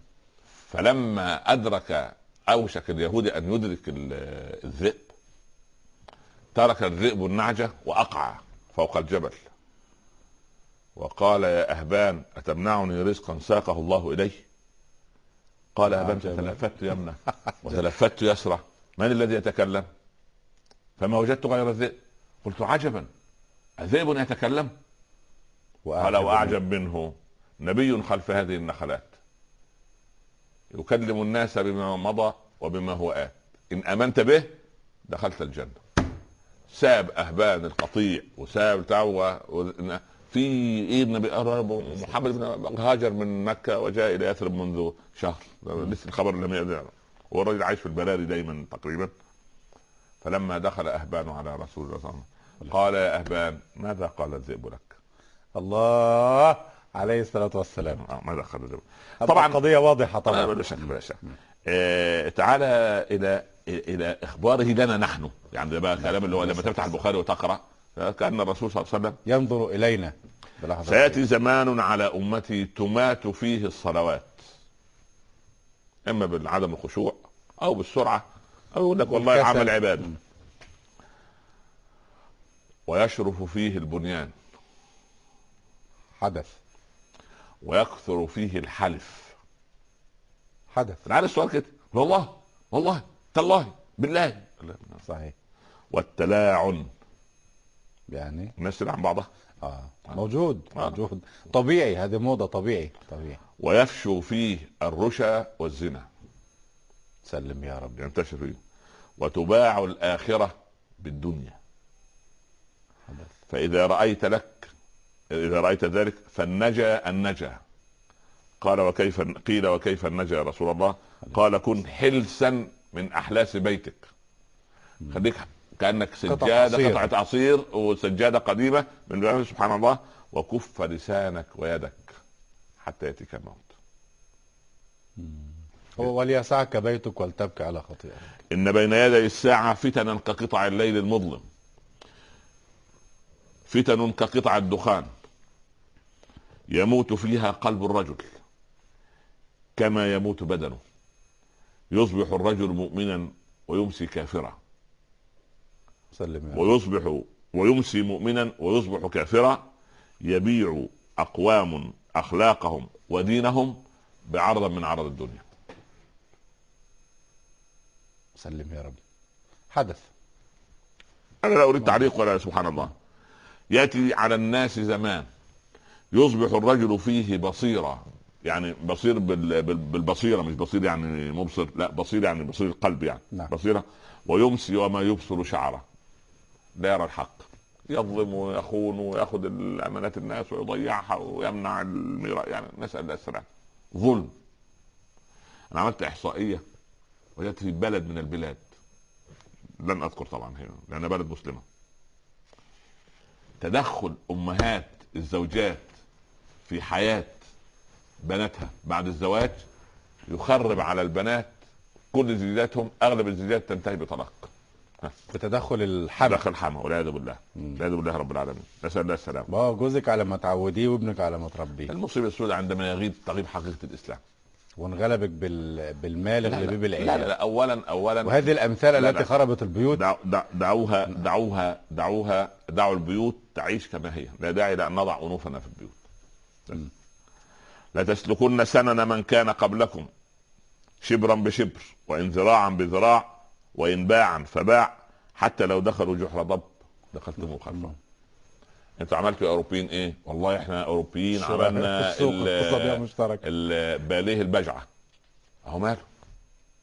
فلما أدرك أوشك اليهودي أن يدرك ال- الذئب ترك الذئب النعجة واقع فوق الجبل. وقال يا أهبان أتمنعني رزقا ساقه الله الي قال أهبان عجبا. فتلفت يمنة. وتلفت يسرى من الذي يتكلم؟ فما وجدت غير الذئب. قلت عجبا. الذئب يتكلم؟ قال وأعجب منه. نبي خلف هذه النخلات. يكلم الناس بما مضى وبما هو آت. إن آمنت به دخلت الجنة. ساب أهبان القطيع وساب و- في إيه النبي محمد بن هاجر من مكة وجاء إلى يثرب منذ شهر. لسه الخبر لم يدع هو الراجل عايش في البراري دايما تقريبا. فلما دخل أهبان على رسول الله صلى الله عليه وسلم قال يا أهبان ماذا قال الذئب لك؟ الله عليه الصلاة والسلام. آه، ماذا قال الذئب؟ طبعا القضية واضحة طبعا. طبعا بلا شك بلا شك. آه تعالى إلى إلى إخباره لنا نحن. يعني ده بقى كلام اللي هو لما تفتح البخاري وتقرأ. كأن الرسول صلى الله عليه وسلم ينظر إلينا. بلحظة سيأتي زمان على أمتي تمات فيه الصلوات. إما بالعدم الخشوع أو بالسرعة. أو يقول لك والله. عمل عبادة. ويشرف فيه البنيان. حدث. ويكثر فيه الحلف. حدث. أنا عارف السؤال كده. والله والله تالله بالله. صحيح. والتلاعن. يعني. الناس تلعن بعضها. آه. موجود آه. موجود. طبيعي هذه موضة طبيعي طبيعي. ويفشو فيه الرشا والزنا. سلم يا رب. ينتشر فيه. وتباع الآخرة بالدنيا. حدث. فإذا رأيت لك إذا رأيت ذلك فالنجا النجا. قال وكيف قيل وكيف النجا يا رسول الله؟ قال كن حلسا من أحلاس بيتك. خليك كأنك سجادة عصير. قطعة عصير وسجادة قديمة من سبحان الله وكف لسانك ويدك حتى يأتيك الموت. هو وليسعك بيتك ولتبكي على خطيئتك. إن بين يدي الساعة فتنا كقطع الليل المظلم. فتن كقطع الدخان. يموت فيها قلب الرجل كما يموت بدنه. يصبح الرجل مؤمنا ويمسي كافرا. سلم رب ويصبح ويمسي مؤمنا ويصبح كافرا يبيع أقوام أخلاقهم ودينهم بعرض من عرض الدنيا. سلم يا رب. حدث. أنا لا أريد تعليق ولا سبحان الله. يأتي على الناس زمان يصبح الرجل فيه بصيرة. يعني بصير بال- بال- بالبصيرة مش بصير يعني مبصر لا بصير يعني بصير القلب يعني. نعم. بصيرة. ويمسي وما يبصر شعره. لا يرى الحق. يظلم ويخون وياخذ الأمانات الناس ويضيعها ويمنع الميراث يعني نسال الله ظلم. أنا عملت إحصائية وجدت في بلد من البلاد لن أذكر طبعا هنا لأنها بلد مسلمة. تدخل أمهات الزوجات في حياة بناتها بعد الزواج يخرب على البنات كل زيجاتهم أغلب الزيجات تنتهي بطلاق. بتدخل الحمل. دخل حما والعياذ بالله. والعياذ بالله رب العالمين. نسأل الله السلامة. ما هو جوزك على ما تعوديه وابنك على ما تربيه. المصيبة السوداء عندما يغيب تغيب حقيقة الإسلام. وانغلبك بال... بالمال اغلبيه لا, لا, بالعيال لا. اولا اولا. وهذه الامثال لا، التي لا. خربت البيوت. دع دع دعوها دعوها دعوها دعوا البيوت تعيش كما هي. لا داعي لأن نضع أنوفنا في البيوت. مم. لتسلكن سنن من كان قبلكم شبرا بشبر وإن ذراعا بذراع وإن باعا فباع حتى لو دخلوا جحر ضب. دخلتم خلفهم أنتوا عملتوا أوروبيين إيه؟ والله إحنا أوروبيين عملنا السوق؟ ال- الاقتصادية مشتركة ال- باليه البجعة. أهو ماله.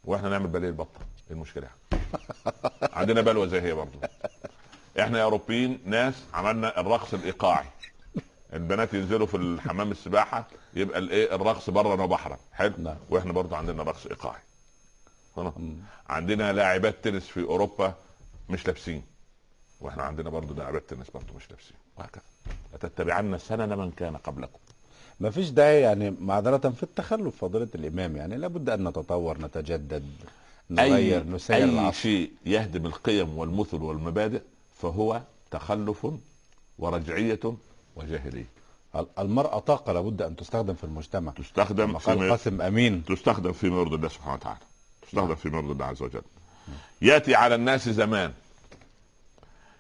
وإحنا نعمل باليه البطه إيه المشكلة عندنا بلوه زي هي برضه. إحنا يا أوروبيين ناس عملنا الرقص الإيقاعي. البنات ينزلوا في الحمام السباحة يبقى الإيه؟ الرقص برا وبحرا. حلو؟ نعم. وإحنا برضه عندنا رقص إيقاعي. خلاص. عندنا لاعبات تنس في أوروبا مش لابسين. وإحنا عندنا برضه لاعبات تنس برضه مش لابسين. وهكذا. لتتبعن سنن من كان قبلكم. ما فيش داعي يعني معذرة في التخلف فضيلة الإمام. يعني لابد أن نتطور نتجدد نغير اي نسير أي العصر. شيء يهدم القيم والمثل والمبادئ فهو تخلف ورجعية وجاهلية. ال- المرأة طاقة لابد أن تستخدم في المجتمع. تستخدم في قاسم أمين. تستخدم في مرض الله سبحانه وتعالى. تستخدم في مرض الله عز وجل. يأتي على الناس زمان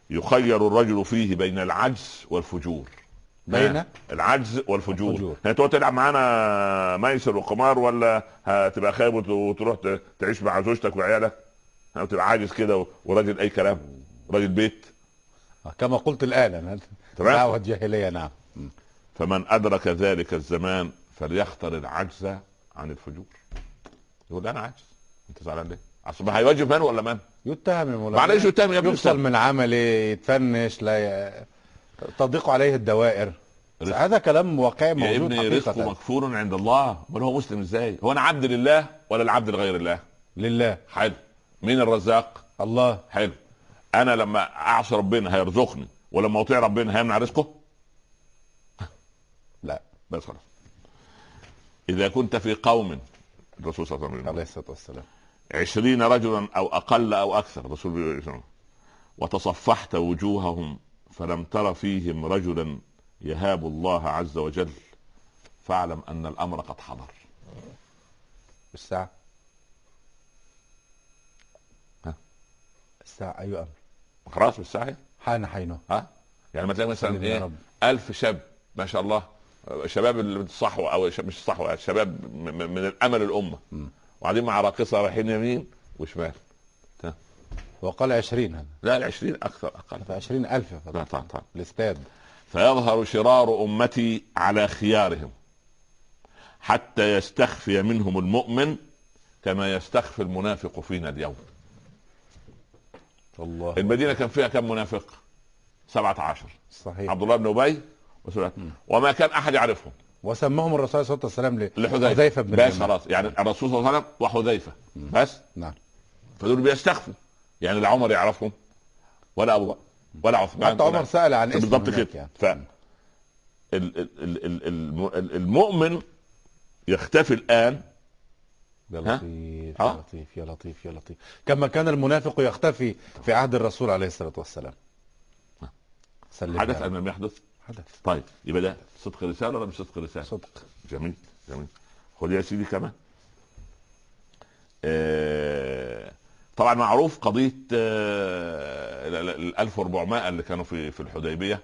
يخير الرجل فيه بين العجز والفجور. بين العجز والفجور. والفجور. هتقعد تلعب معانا ميسر وقمار ولا هتبقى خايب وت- وتروح تعيش مع زوجتك وعيالك؟ أو تبقى عاجز كده وراجل أي كلام؟ راجل بيت؟ كما قلت تمام. دعوة جاهلية نعم. فمن أدرك ذلك الزمان فليختر العجز عن الفجور. يقول أنا عاجز. انت زعلان ليه؟ اصل ما هيواجه من ولا من؟ يتهم يا مولانا معلش يتهم يا ابني يفصل من عمله يتفنش لا ي... تضيق عليه الدوائر رزق. هذا كلام واقعي يا موجود ابني رزقه مكفور عند الله امال هو مسلم إزاي؟ هو أنا عبد لله ولا العبد لغير الله؟ لله حلو مين الرزاق؟ الله حلو أنا لما اعصي ربنا هيرزقني ولما اطيع ربنا هيمنع رزقه؟ لا بس خلاص إذا كنت في قوم الرسول صلى الله عليه وسلم عليه الصلاة والسلام عشرين رجلا أو أقل أو أكثر الرسول بيقول إيه؟ وتصفحت وجوههم فلم تر فيهم رجلا يهاب الله عز وجل فاعلم أن الأمر قد حضر. الساعة؟ ها؟ الساعة أي أمر؟ خلاص بالساعة؟ حان حينه. ها؟ يعني ما تلاقي مثلا إيه. ألف شاب ما شاء الله شباب أو ش- مش الصحوه شباب م- م- من الأمل وقاعدين مع راقصة رايحين يمين وشمال. وقال 20 هذا. لا العشرين أكثر أقل. ف 20000 يا طبعا طبعا. الإستاد. فيظهر شرار أمتي على خيارهم حتى يستخفي منهم المؤمن كما يستخفي المنافق فينا اليوم. الله. المدينة كان فيها كم منافق؟ 17 صحيح. عبد الله بن أبي وما كان أحد يعرفهم. وسمهم الرسول صلى الله عليه وسلم ل- لحذيفة. حذيفة بن بس. خلاص. يعني الرسول صلى الله عليه وسلم وحذيفة. بس؟ نعم. فدول بيستخفوا. يعني لا عمر يعرفهم ولا أبو بكر ولا عثمان. حتى عمر سأل عن اسم بالضبط كده. يعني. ف ال- ال- ال- ال- الم- ال- المؤمن يختفي الآن. يا؟ لطيف يا. لطيف يا لطيف يا لطيف. كما كان المنافق يختفي في عهد الرسول عليه الصلاة والسلام. حدث أم. لم يحدث؟ حدث. طيب يبقى ده صدق رساله ولا مش صدق رساله صدق. جميل جميل. خد يا سيدي كمان. آه طبعا معروف قضية آه ال- ال- ال 1400 اللي كانوا في في الحديبية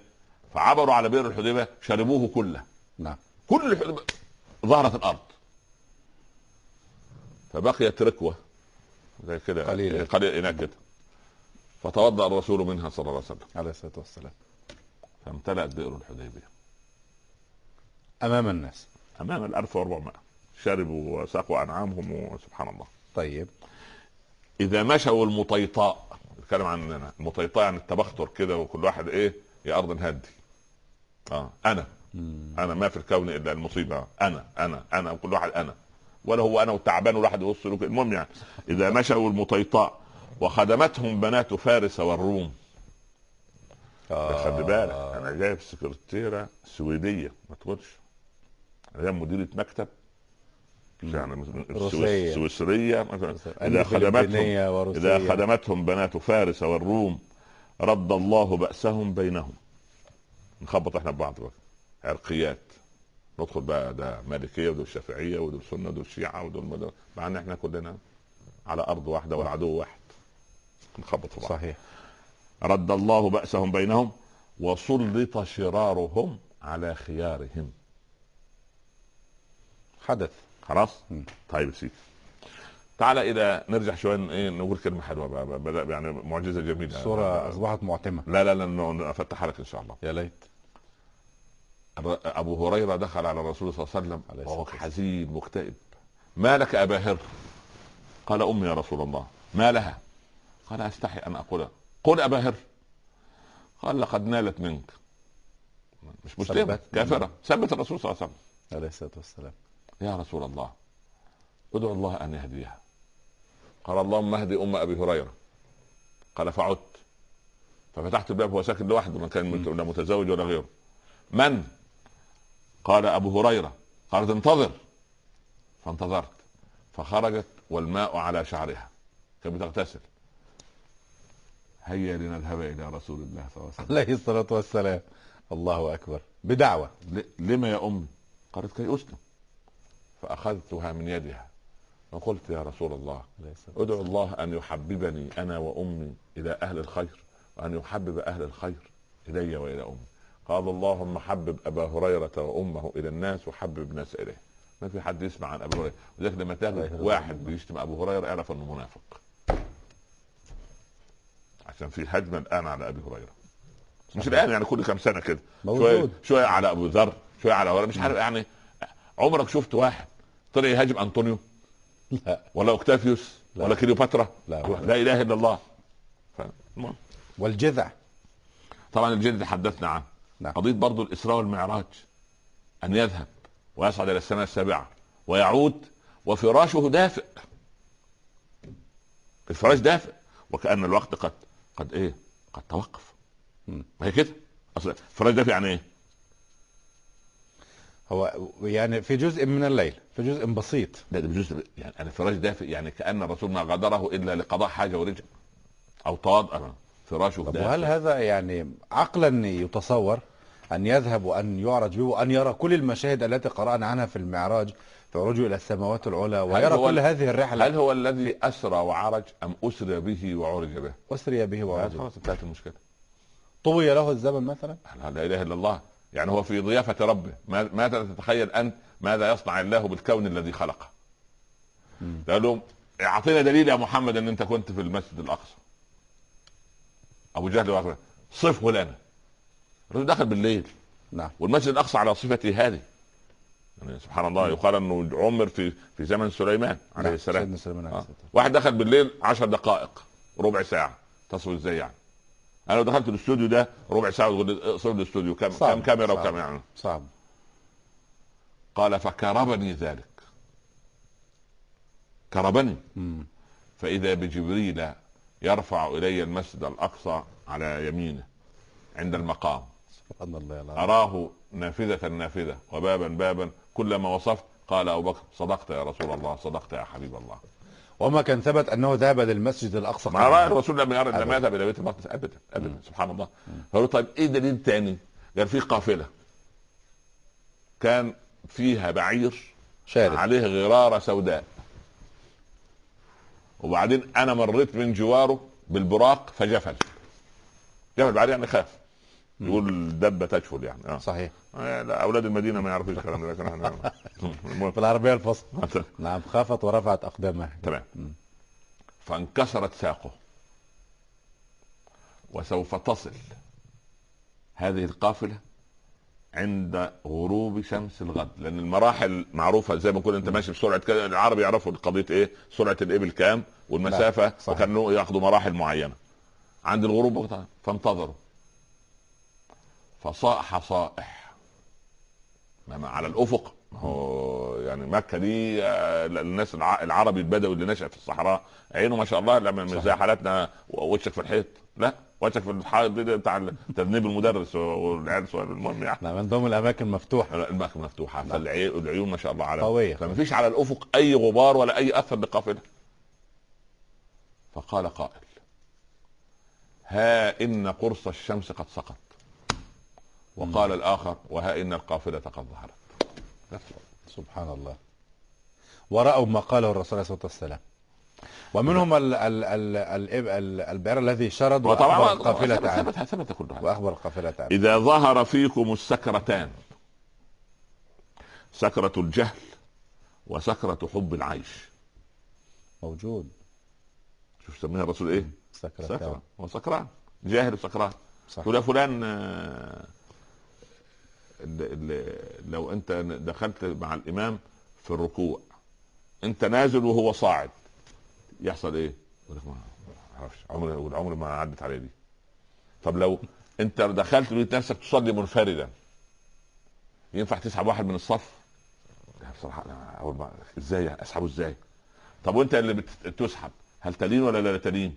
فعبروا على بئر الحديبيه شربوه كله. نعم. كل الحديبيه ظهرت الأرض. فبقيت ركوة. زي كده. قليلة. قليل هناك كده. فتوضأ الرسول منها صلى الله عليه وسلم. عليه الصلاة والسلام. فامتلأت بئر الحديبية. أمام الناس. أمام ال 1400 شربوا وساقوا أنعامهم وسبحان الله. طيب. إذا مشوا المطيطاء نتكلم عن المطيطاء يعني التبختر كده وكل واحد إيه يا أرض هدي آه أنا. أنا ما في الكون إلا المصيبة. أنا أنا أنا وكل واحد أنا. ولا هو أنا وتعبان وواحد يبص. المهم يعني إذا مشوا المطيطاء وخدمتهم بنات فارس والروم ده خلي بالك أنا جايب سكرتيرة سويدية ما تقولش. هي مديرة مكتب يعني روسية. سويسرية مثلا. إذا خدمتهم. إذا خدمتهم بنات فارس والروم رد الله بأسهم بينهم. نخبط إحنا ببعض بقى. عرقيات. ندخل بقى ده مالكية ودول شافعية ودول سنة ودول شيعة ودول مدول مع إن إحنا كلنا على أرض واحدة والعدو واحد. نخبط في بعض. صحيح. رد الله بأسهم بينهم وسلط شرارهم على خيارهم. حدث. خلاص. طيب سيدي. تعالى إلى نرجع شوية إيه نقول كلمة حلوة بقى, بقى يعني معجزة جميلة. الصورة أصبحت معتمة. لا لا لا أفتحها لك إن شاء الله. يا ليت. أبو هريرة دخل على الرسول صلى الله عليه وسلم وهو. حزين مكتئب. ما لك أبا هر؟ قال أمي يا رسول الله. ما لها؟ قال أستحي أن أقولها. قل أبا هر. قال لقد نالت منك. مش مسلمه سبت. كافرة. ثبت الرسول صلى الله عليه وسلم. عليه الصلاة والسلام. يا رسول الله ادعو الله أن يهديها. قال اللهم اهدي أم أبي هريرة. قال فعدت. ففتحت الباب هو ساكن لوحده ما كان لا متزوج ولا غيره. من؟ قال أبو هريرة. قالت انتظر. فانتظرت. فخرجت والماء على شعرها. كانت بتغتسل. هيا لنذهب إلى رسول الله صلى الله عليه وسلم. عليه الصلاة والسلام. الله أكبر. بدعوة. ل- لما يا امي؟ قالت كي أسلم. فأخذتها من يدها. وقلت يا رسول الله ادعو الله أن يحببني أنا وأمي إلى أهل الخير وأن يحبب أهل الخير إلي وإلى أمي. قال اللهم حبب أبا هريرة وأمه إلى الناس وحبب الناس إليه. ما في حد يسمع عن ابو هريرة. ولذلك لما الله واحد. بيشتم أبو هريرة اعرف إنه منافق. عشان في هجمه الان على أبي هريرة. مش الآن يعني كل كم سنة كده. شوية. شوية على أبو ذر شوية على هريرة. مش عارف يعني عمرك شفت واحد طلع يهاجم أنطونيو؟ لا. ولا أوكتافيوس؟ لا. ولا كليوباترا؟ لا. لا إله إلا الله. ف... والجذع. طبعا الجن تحدثنا عنه. نعم. قضية برضو الإسراء والمعراج. أن يذهب ويصعد إلى السماء السابعة ويعود وفراشه دافئ. الفراش دافئ. وكأن الوقت قد قد إيه؟ قد توقف. ما هي كده؟ أصل الفراش دافئ يعني إيه؟ هو يعني في جزء من الليل في جزء بسيط. لا ده بجزء يعني الفراش دافئ يعني كأن الرسول ما غادره إلا لقضاء حاجة ورجع أو طاد فراشه طب وهل هذا يعني عقلا يتصور أن يذهب وأن يعرج به وأن يرى كل المشاهد التي قرأنا عنها في المعراج عروجه إلى السماوات العلى ويرى كل هذه الرحلة. هل هو الذي أسرى وعرج أم أسري به وعرج به؟ أسري به وعرج خلاص انتهت المشكلة. طوي له الزمن مثلا؟ لا لا إله إلا الله. يعني هو في ضيافة ربه. ما- ماذا تتخيل أنت؟ ماذا يصنع الله بالكون الذي خلقه؟ قال لهم أعطينا دليل يا محمد إن أنت كنت في المسجد الأقصى. أبو جهل. صفه لنا. الرجل دخل بالليل. نعم. والمسجد الأقصى على صفته هذه. يعني سبحان الله يقال إنه عمر في في زمن سليمان عليه نعم، السلام. سيدنا سليمان عليه آه. السلام. واحد دخل بالليل عشر دقائق ربع ساعة. تصل إزاي يعني؟ أنا لو دخلت الاستوديو ده ربع ساعة اقصر الاستوديو. كم صعب، كم كاميرا صعب. وكم يعني؟ صعب. قال فكربني ذلك. كربني. مم. فإذا بجبريل يرفع إلي المسجد الأقصى على يمينه عند المقام. سبحان الله العظيم أراه نافذة نافذة وبابا بابا كلما وصفت قال أبو بكر صدقت يا رسول الله صدقت يا حبيب الله. وما كان ثبت أنه ذهب للمسجد الأقصى ما رأى. الرسول لم يرى لم. يذهب إلى بيت المقدس أبدا أبدا سبحان الله. فقالوا طيب إيه دليل تاني؟ قال في قافلة. كان فيها بعير شارد. عليه غرارة سوداء. وبعدين أنا مريت من جواره بالبراق فجفل. جفل بعدين يعني خاف. يقول دبه تجفل يعني آه. صحيح. آه، لا أولاد المدينة ما يعرفوش الكلام ده لكن إحنا المهم. بالعربيه الفصحى. نعم خافت ورفعت أقدامها. تمام. فانكسرت ساقه. وسوف تصل هذه القافلة عند غروب شمس الغد. لأن المراحل معروفة زي ما كنت أنت ماشي بسرعة كده العرب يعرفوا قضية إيه سرعة الإبل كام والمسافة. وكانوا ياخذوا مراحل معينة. عند الغروب فانتظروا. فصاح صائح. ما- على الأفق. ما هو يعني مكة دي آه، الناس الع- العربي البدوي اللي نشأ في الصحراء عينه ما شاء الله لما مش زي. حالاتنا وشك في الحيط. لا وشك في الحائط دي بتاع تذنيب المدرس والعيال. المهم يعني. نعم عندهم الأماكن مفتوحة. المكة مفتوحة. فالعيون ما شاء الله على قوية. فما فيش على الأفق أي غبار ولا أي أثر لقافلة. فقال قائل ها إن قرص الشمس قد سقط. وقال الآخر وها إن القافلة قد ظهرت. سبحان الله. ورأوا ما قاله الرسول عليه الصلاة والسلام. ومنهم ال ال ال ال ال البعير الذي شرد وطبعا وأخبر القافلة عنه. ثبت, كل هذا. وأخبر القافلة عنه. إذا ظهر فيكم السكرتان سكرة الجهل وسكرة حب العيش. موجود. شوف سميها الرسول؟ إيه؟ سكرة سكرة. هو سكران جاهل وسكران. تقول يا فلان لو انت دخلت مع الامام في الركوع انت نازل وهو صاعد يحصل إيه؟ يقول لك ما أعرفش عمري عمري ما عدت علي دي طب لو انت دخلت لقيت نفسك تصلي منفردا ينفع تسحب واحد من الصف؟ بصراحة أنا أول ما إزاي أسحبه إزاي؟ طب وأنت اللي بت- بتسحب هل تلين ولا لا تلين؟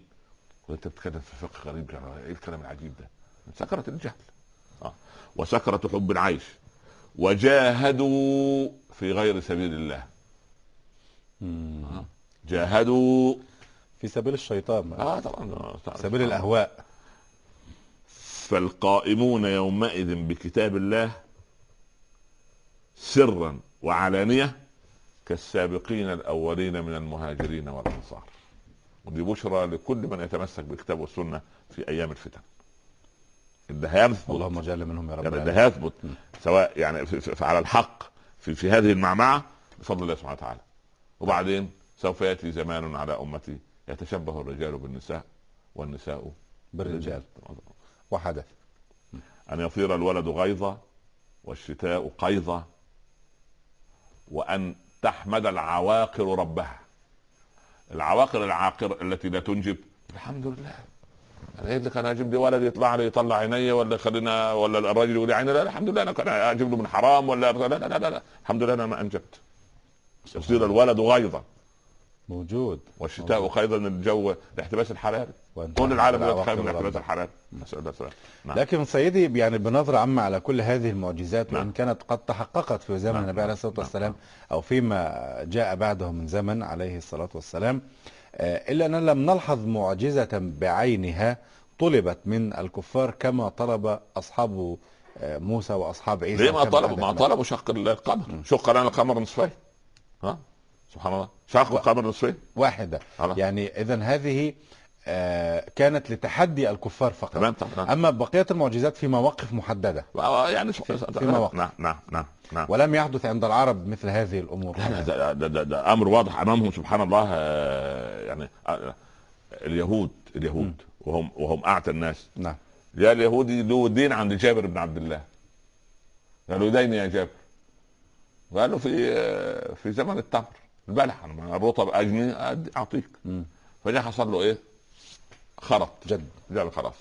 وانت بتتكلم في فقه غريب يعني إيه الكلام العجيب ده؟ سكرة الجهل. وسكرة حب العيش. وجاهدوا في غير سبيل الله. آه. جاهدوا. في سبيل الشيطان آه طبعا. آه،. سبيل الأهواء. فالقائمون يومئذ بكتاب الله سرا وعلانية كالسابقين الأولين من المهاجرين والأنصار. ودي بشرى لكل من يتمسك بالكتاب والسنة في أيام الفتن. اللي هيثبت اللهم اجعلنا منهم يا رب يعني. اللي هيثبت سواء يعني في في على الحق في, في هذه المعمعة بفضل الله سبحانه وتعالى. وبعدين سوف يأتي زمان على أمتي يتشبه الرجال بالنساء والنساء بالرجال. وحدث. أن يصير الولد غيظا والشتاء قيظا وأن تحمد العواقر ربها. العواقر العاقر التي لا تنجب. الحمد لله. أنا إيه اللي كان أجيب لي ولد يطلع لي يطلع عيني ولا خلينا ولا الراجل يقول لي عيني لا الحمد لله أنا كان أجيب له من حرام ولا لا لا لا, لا. الحمد لله أنا ما أنجبت يصير الولد غيظا موجود والشتاء قيظا الجو الاحتباس الحراري كل العالم دلوقتي خايف من الاحتباس. الحراري نسأل الله السلامة نعم. لكن سيدي يعني بنظرة عامة على كل هذه المعجزات نعم. كانت قد تحققت في زمن نعم. النبي عليه الصلاة نعم. والسلام أو فيما جاء بعده من زمن عليه الصلاة والسلام إلا أننا لم نلحظ معجزة بعينها طلبت من الكفار كما طلب أصحاب آه، موسى وأصحاب عيسى ليه ما طلبوا؟ ما طلبوا شق القمر. شق لنا القمر نصفين. ها؟ سبحان الله. شق القمر نصفين. واحدة. يعني إذا هذه آه، كانت لتحدي الكفار فقط. تمام تمام أما بقية المعجزات في مواقف محددة. يعني في مواقف. نعم نعم نعم نعم. ولم يحدث عند العرب مثل هذه لا لا ده, ده, ده, ده أمر واضح أمامهم سبحان الله آه، يعني آه، اليهود اليهود وهم وهم أعتى الناس. نعم. جاء اليهودي له دين عند جابر بن عبد الله. قالوا دين يا جابر. قال له في في زمن التمر. البلح الرطب أجني أعطيك. فجاء حصل له إيه؟ خرط جد جاب خلاص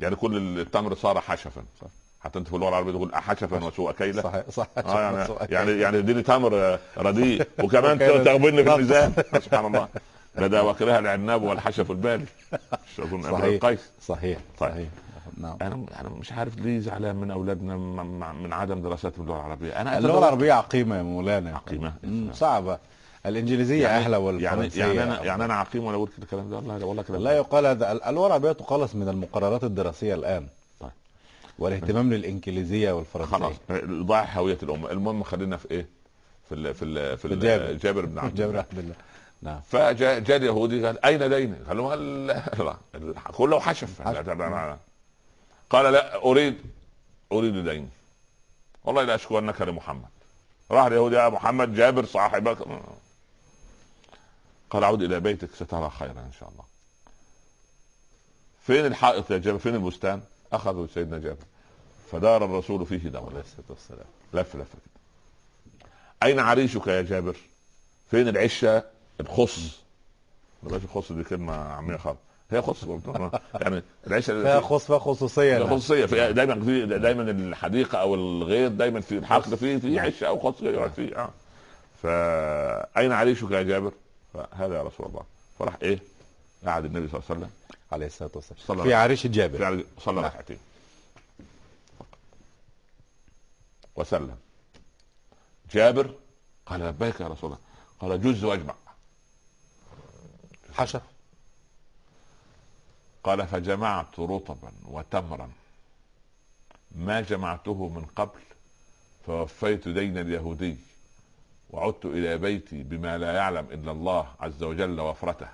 يعني كل التمر صار حشفا صح. حتى أنت في اللغة العربيه تقول حشفا وسوء كيلا صحيح صح آه يعني يعني يعني اديني تمر رديء. وكمان. تغبني في الميزان. سبحان الله. لدى وكلها العناب والحشف البالي. مش اظن صحيح القيس صحيح طيب. صحيح. نعم. أنا أنا مش عارف ليه زعلان من أولادنا من عدم دراستهم اللغة العربية. أنا اللغة العربية عقيمة يا مولانا. عقيمة. مم، صعبة. الإنجليزية يعني أحلى يعني والفرنسية يعني أنا أفضل. يعني أنا عقيم وأنا أقول كده الكلام ده؟ والله والله كلام لا يقال هذا اللغة العربيه تقلص من المقررات الدراسية الآن. طيب. والاهتمام للإنجليزية والفرنسية. خلاص. ضاع هوية الأمة. المهم خلينا في إيه؟ في ال في ال في ال جابر. بن عبد جابر عبد الله. نعم. فجاء جاء اليهودي قال أين ديني؟ قال له ال- كله حشف. قال لا اريد أريد ديني والله لا اشكونك لمحمد. راح اليهودي يا محمد جابر صاحبك. قال عود إلى بيتك سترى خيرا إن شاء الله. فين الحائط يا جابر؟ فين البستان؟ اخذوا سيدنا جابر. فدار الرسول فيه دورا عليه الصلاة والسلام. لف لف كده أين عريشك يا جابر؟ فين العشة؟ الخص. بلاش الخص دي كلمة عاميه خالص. هي خص يعني العشة فيها خص فيها خصوصية فيها نعم. خصوصية. في دايما في دايما الحديقة أو الغيط دايما في الحقل فيه في عشة أو خص يقعد فيه. آه. فأين عريشك يا جابر؟ فهذا يا رسول الله. فراح إيه؟ قعد النبي صلى الله عليه وسلم عليه الصلاة والسلام. صلى في عريش جابر. فعلا صلى نعم. ركعتين. وسلم. جابر قال لبيك يا رسول الله. قال جز وأجمع. حشف قال فجمعت رطبا وتمرا. ما جمعته من قبل فوفيت دين اليهودي. وعدت إلى بيتي بما لا يعلم إلا الله عز وجل وفرته.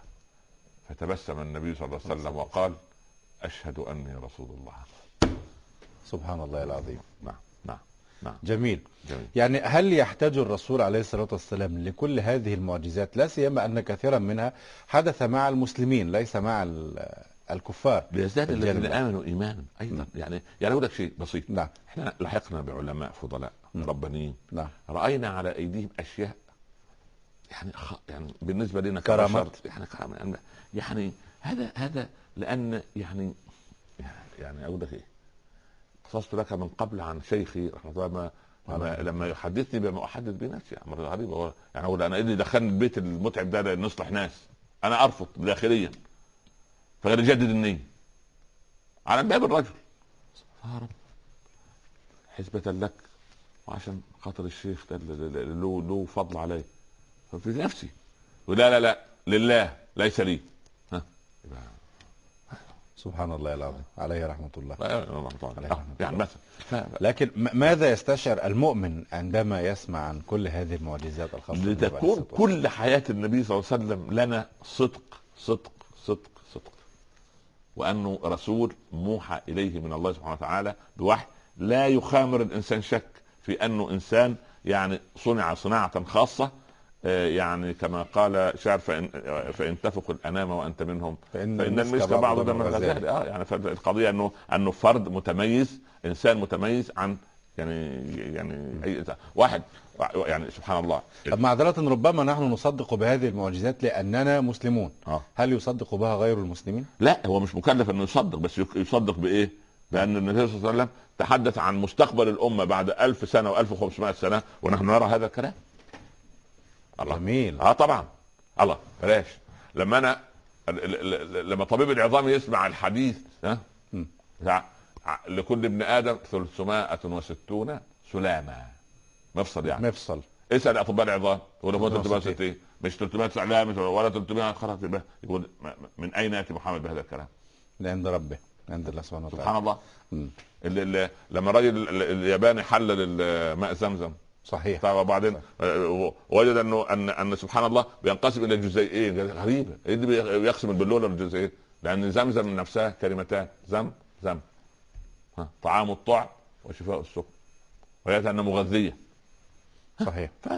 فتبسم النبي صلى الله عليه وسلم وقال أشهد أني رسول الله. سبحان الله العظيم. نعم نعم نعم. جميل. جميل. يعني هل يحتاج الرسول عليه الصلاة والسلام لكل هذه المعجزات؟ لا سيما أن كثيرا منها حدث مع المسلمين ليس مع ال- الكفار ليزداد الذين الآخر. آمنوا ايمانا أيضا. يعني يعني أقول لك شيء بسيط. نعم. إحنا لحقنا بعلماء فضلاء. ربانيين. نعم. رأينا على أيديهم أشياء يعني خ... يعني بالنسبة لنا كرامات. يعني كرامات يعني- هذا هذا لأن يعني يعني أقول لك إيه. قصصت لك من قبل عن شيخي رحمة الله ما لما, لما يحدثني بما أحدث به نفسي أمر غريب هو يعني أقول أنا إيه اللي دخلني البيت المتعب ده نصلح ناس. أنا أرفض داخليا. فغير يجدد النية. على باب الرجل. حسبة لك وعشان خاطر الشيخ ده له له فضل علي ففي نفسي. ولا لا لا لله ليس لي. ها. يبقى سبحان الله العظيم. عليه رحمة الله. لا- لا- يعني مثلا لكن ماذا يستشعر المؤمن عندما يسمع عن كل هذه المعجزات الخاصة عليه لتكون؟ كل حياة النبي صلى الله عليه وسلم لنا صدق صدق صدق صدق. وأنه رسول موحى إليه من الله سبحانه وتعالى بوحي لا يخامر الإنسان شك. في أنه إنسان يعني صنع صناعة خاصة آه، يعني كما قال شاعر فإن, فإن تفق الأنام وأنت منهم فإن, فإن المسك بعض دم الغزال آه يعني فالقضية أنه أنه فرد متميز إنسان متميز عن يعني يعني أي إنسان. واحد يعني سبحان الله طب معذرة ربما نحن نصدق بهذه المعجزات لأننا مسلمون آه هل يصدق بها غير المسلمين؟ لا هو مش مكلف انه يصدق بس يصدق بإيه؟ لأن النبي صلى الله عليه وسلم تحدث عن مستقبل الأمة بعد ألف سنة و1500 سنة ونحن نرى هذا الكلام. الله. جميل. آه طبعا. الله. بلاش. لما أنا لما طبيب العظام يسمع الحديث ها؟ لكل ابن آدم 360 سلاما مفصل يعني. مفصل. اسأل أطباء العظام. يقول لك 360. 360 مش 300 لا مش ولا 300 خلاص يقول من أين يأتي محمد بهذا الكلام؟ عند ربه. عند الله سبحانه وتعالى. سبحان الله. اللي اللي لما الراجل ال- ال- الياباني حلل ماء زمزم. صحيح. وبعدين آه، وجد أنه ان أن سبحان الله بينقسم إلى جزيئين. غريبه إيه اللي بي- بيقسم البلوله لجزئين؟ لأن زمزم نفسها كلمتان. زم زم. ها. طعام الطعم وشفاء السقم وهي أنها مغذية. صحيح. ف...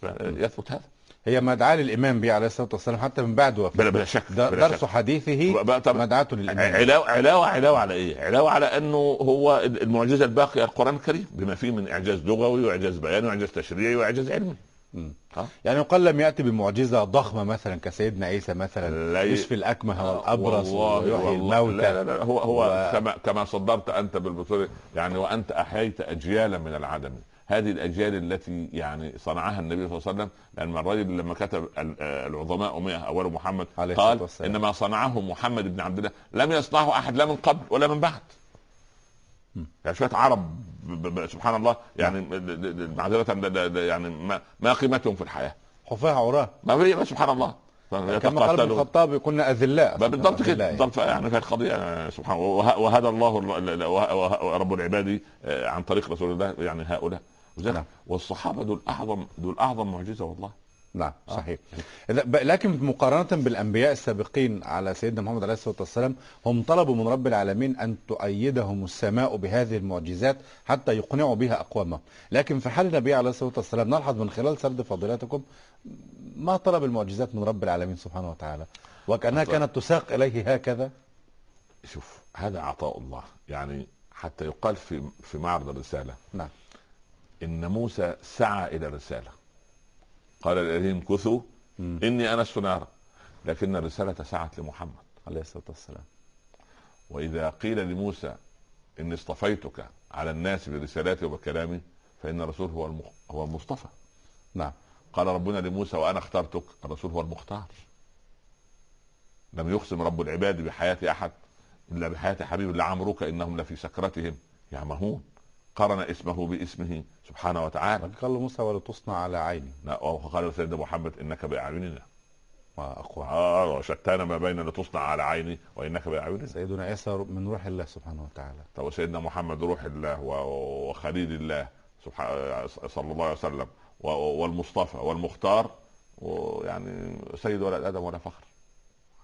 فيثبت هذا. هي مدعاة للإمام به عليه الصلاة والسلام حتى من بعد وفاته. بلا بلا شك بلا درس شك. حديثه مدعاة للإمام. علاوه علاوه علاوة على إيه؟ علاوة على إنه هو المعجزة الباقية القرآن الكريم بما فيه من إعجاز لغوي وإعجاز بياني وإعجاز تشريعي وإعجاز علمي. يعني يقال لم يأتي بمعجزة ضخمة مثلا كسيدنا عيسى مثلا لا يشفي الأكمه والأبرص والله ويحيي الموتى لا لا لا هو هو و- كما كما صدرت أنت بالبطولة يعني وأنت أحييت اجيالا من العدم. هذه الأجيال التي يعني صنعها النبي صلى الله عليه وسلم لأن الرجل لما كتب ال- العظماء 100 أول محمد قال. إنما صنعه محمد بن عبد الله لم يصنعه أحد لا من قبل ولا من بعد. يعني شوية عرب سبحان الله يعني د- معذرة يعني ما, ما قيمتهم في الحياة؟ حفاة عراة ما سبحان الله. كما قال ابن. الخطاب كنا أذلاء. بقى بالضبط كده. يعني. بالضبط. يعني في القضية آه، سبحان الله. وه- وهذا الله رب العباد آه، عن طريق رسول الله يعني هؤلاء. نعم. والصحابة دول أعظم دول أعظم معجزة والله. نعم صحيح. إذا- ب- لكن مقارنة بالأنبياء السابقين على سيدنا محمد عليه الصلاة والسلام هم طلبوا من رب العالمين أن تؤيدهم السماء بهذه المعجزات حتى يقنعوا بها أقوامهم. لكن في حال النبي عليه الصلاة والسلام نلحظ من خلال سرد فضيلتكم ما طلب المعجزات من رب العالمين سبحانه وتعالى؟ وكأنها أطلع. كانت تساق إليه هكذا؟ شوف هذا عطاء الله. يعني حتى يقال في في معرض الرسالة نعم. إن موسى سعى إلى الرسالة. قال الذين كثوا. إني انست نارا لكن الرسالة سعت لمحمد. عليه الصلاة والسلام. وإذا قيل لموسى إني اصطفيتك على الناس برسالاتي وبكلامي فإن الرسول هو المخ... هو المصطفى. نعم. قال ربنا لموسى وأنا اخترتك. الرسول هو المختار. لم يقسم رب العباد بحياة أحد إلا بحياة حبيب لعمرك إنهم لفي سكرتهم يعمهون. قرن اسمه باسمه سبحانه وتعالى. قال موسى ولتصنع على عيني. وقال سيدنا محمد إنك بأعيننا. ما أقوى آه وشتان ما بين لتصنع على عيني وإنك بأعيننا. سيدنا عيسى من روح الله سبحانه وتعالى. طب سيدنا محمد روح الله وخليل الله سبحانه صلى الله عليه وسلم والمصطفى والمختار ويعني سيد ولد آدم ولا فخر.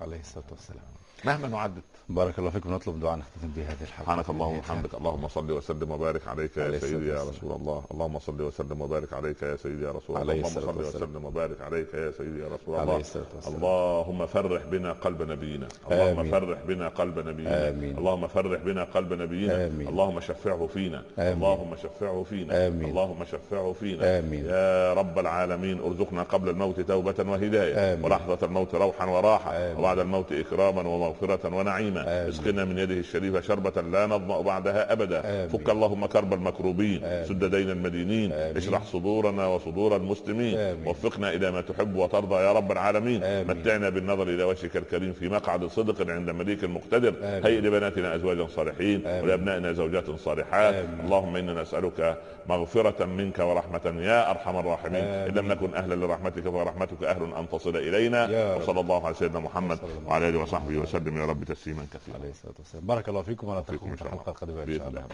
عليه الصلاة والسلام. مهما نعدد. بارك الله فيكم. نطلب دعاء نختتم به هذه الحلقة. سبحانك اللهم وبحمدك اللهم صل وسلم وبارك عليك يا عليه سيدي يا رسول الله. اللهم صل وسلم وبارك عليك يا سيدي يا رسول الله. اللهم صل. وسلم وبارك عليك يا سيدي يا رسول عليه الله. اللهم فرح بنا قلب نبينا. اللهم. فرح بنا قلب نبينا. آمين. اللهم فرح بنا قلب نبينا. آمين. اللهم شفعه فينا. آمين. اللهم شفعه فينا. آمين. اللهم شفعه فينا. آمين. يا رب العالمين ارزقنا قبل الموت توبة وهداية. آمين. ولحظة الموت روحا وراحة. وبعد الموت إكراما ومغفرة ونعيما. اسقنا من يده الشريفة شربة لا نظمأ بعدها أبدا آمين. فك اللهم كرب المكروبين آمين. سد دين المدينين آمين. اشرح صدورنا وصدور المسلمين آمين. وفقنا إلى ما تحب وترضى يا رب العالمين آمين. متعنا بالنظر إلى وجهك الكريم في مقعد صدق عند مليك مقتدر آمين. هيئ لبناتنا أزواجا صالحين آمين. ولأبنائنا زوجات صالحات آمين. اللهم إنا نسألك مغفرة منك ورحمة يا أرحم الراحمين إن لم. نكن أهلا لرحمتك فرحمتك أهل أن تصل إلينا. وصلى الله على سيدنا محمد الله وعلى آله وصحبه وسلم يا رب تسليما كثيرا. عليه الصلاة والسلام. بارك الله فيكم ونلتقيكم في القادمة إن بإذن شاء الله.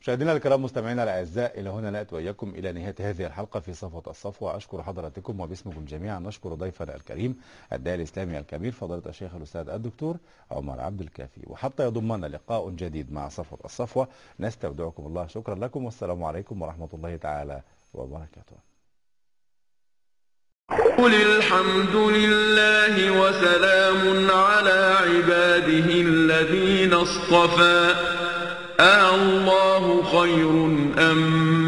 مشاهدينا الكرام مستمعينا الأعزاء إلى هنا نأتي وإياكم إلى نهاية هذه الحلقة في صفوة الصفوه اشكر حضراتكم وباسمكم جميعا. نشكر ضيفنا الكريم الداعي الإسلامي الكبير فضيلة الشيخ الأستاذ الدكتور عمر عبد الكافي. وحتى يضمنا لقاء جديد مع صفوة الصفوه نستودعكم الله. شكرا لكم. والسلام عليكم ورحمة الله تعالى وبركاته. قل الحمد لله وسلام على عباده الذين اصطفى. الله خير أم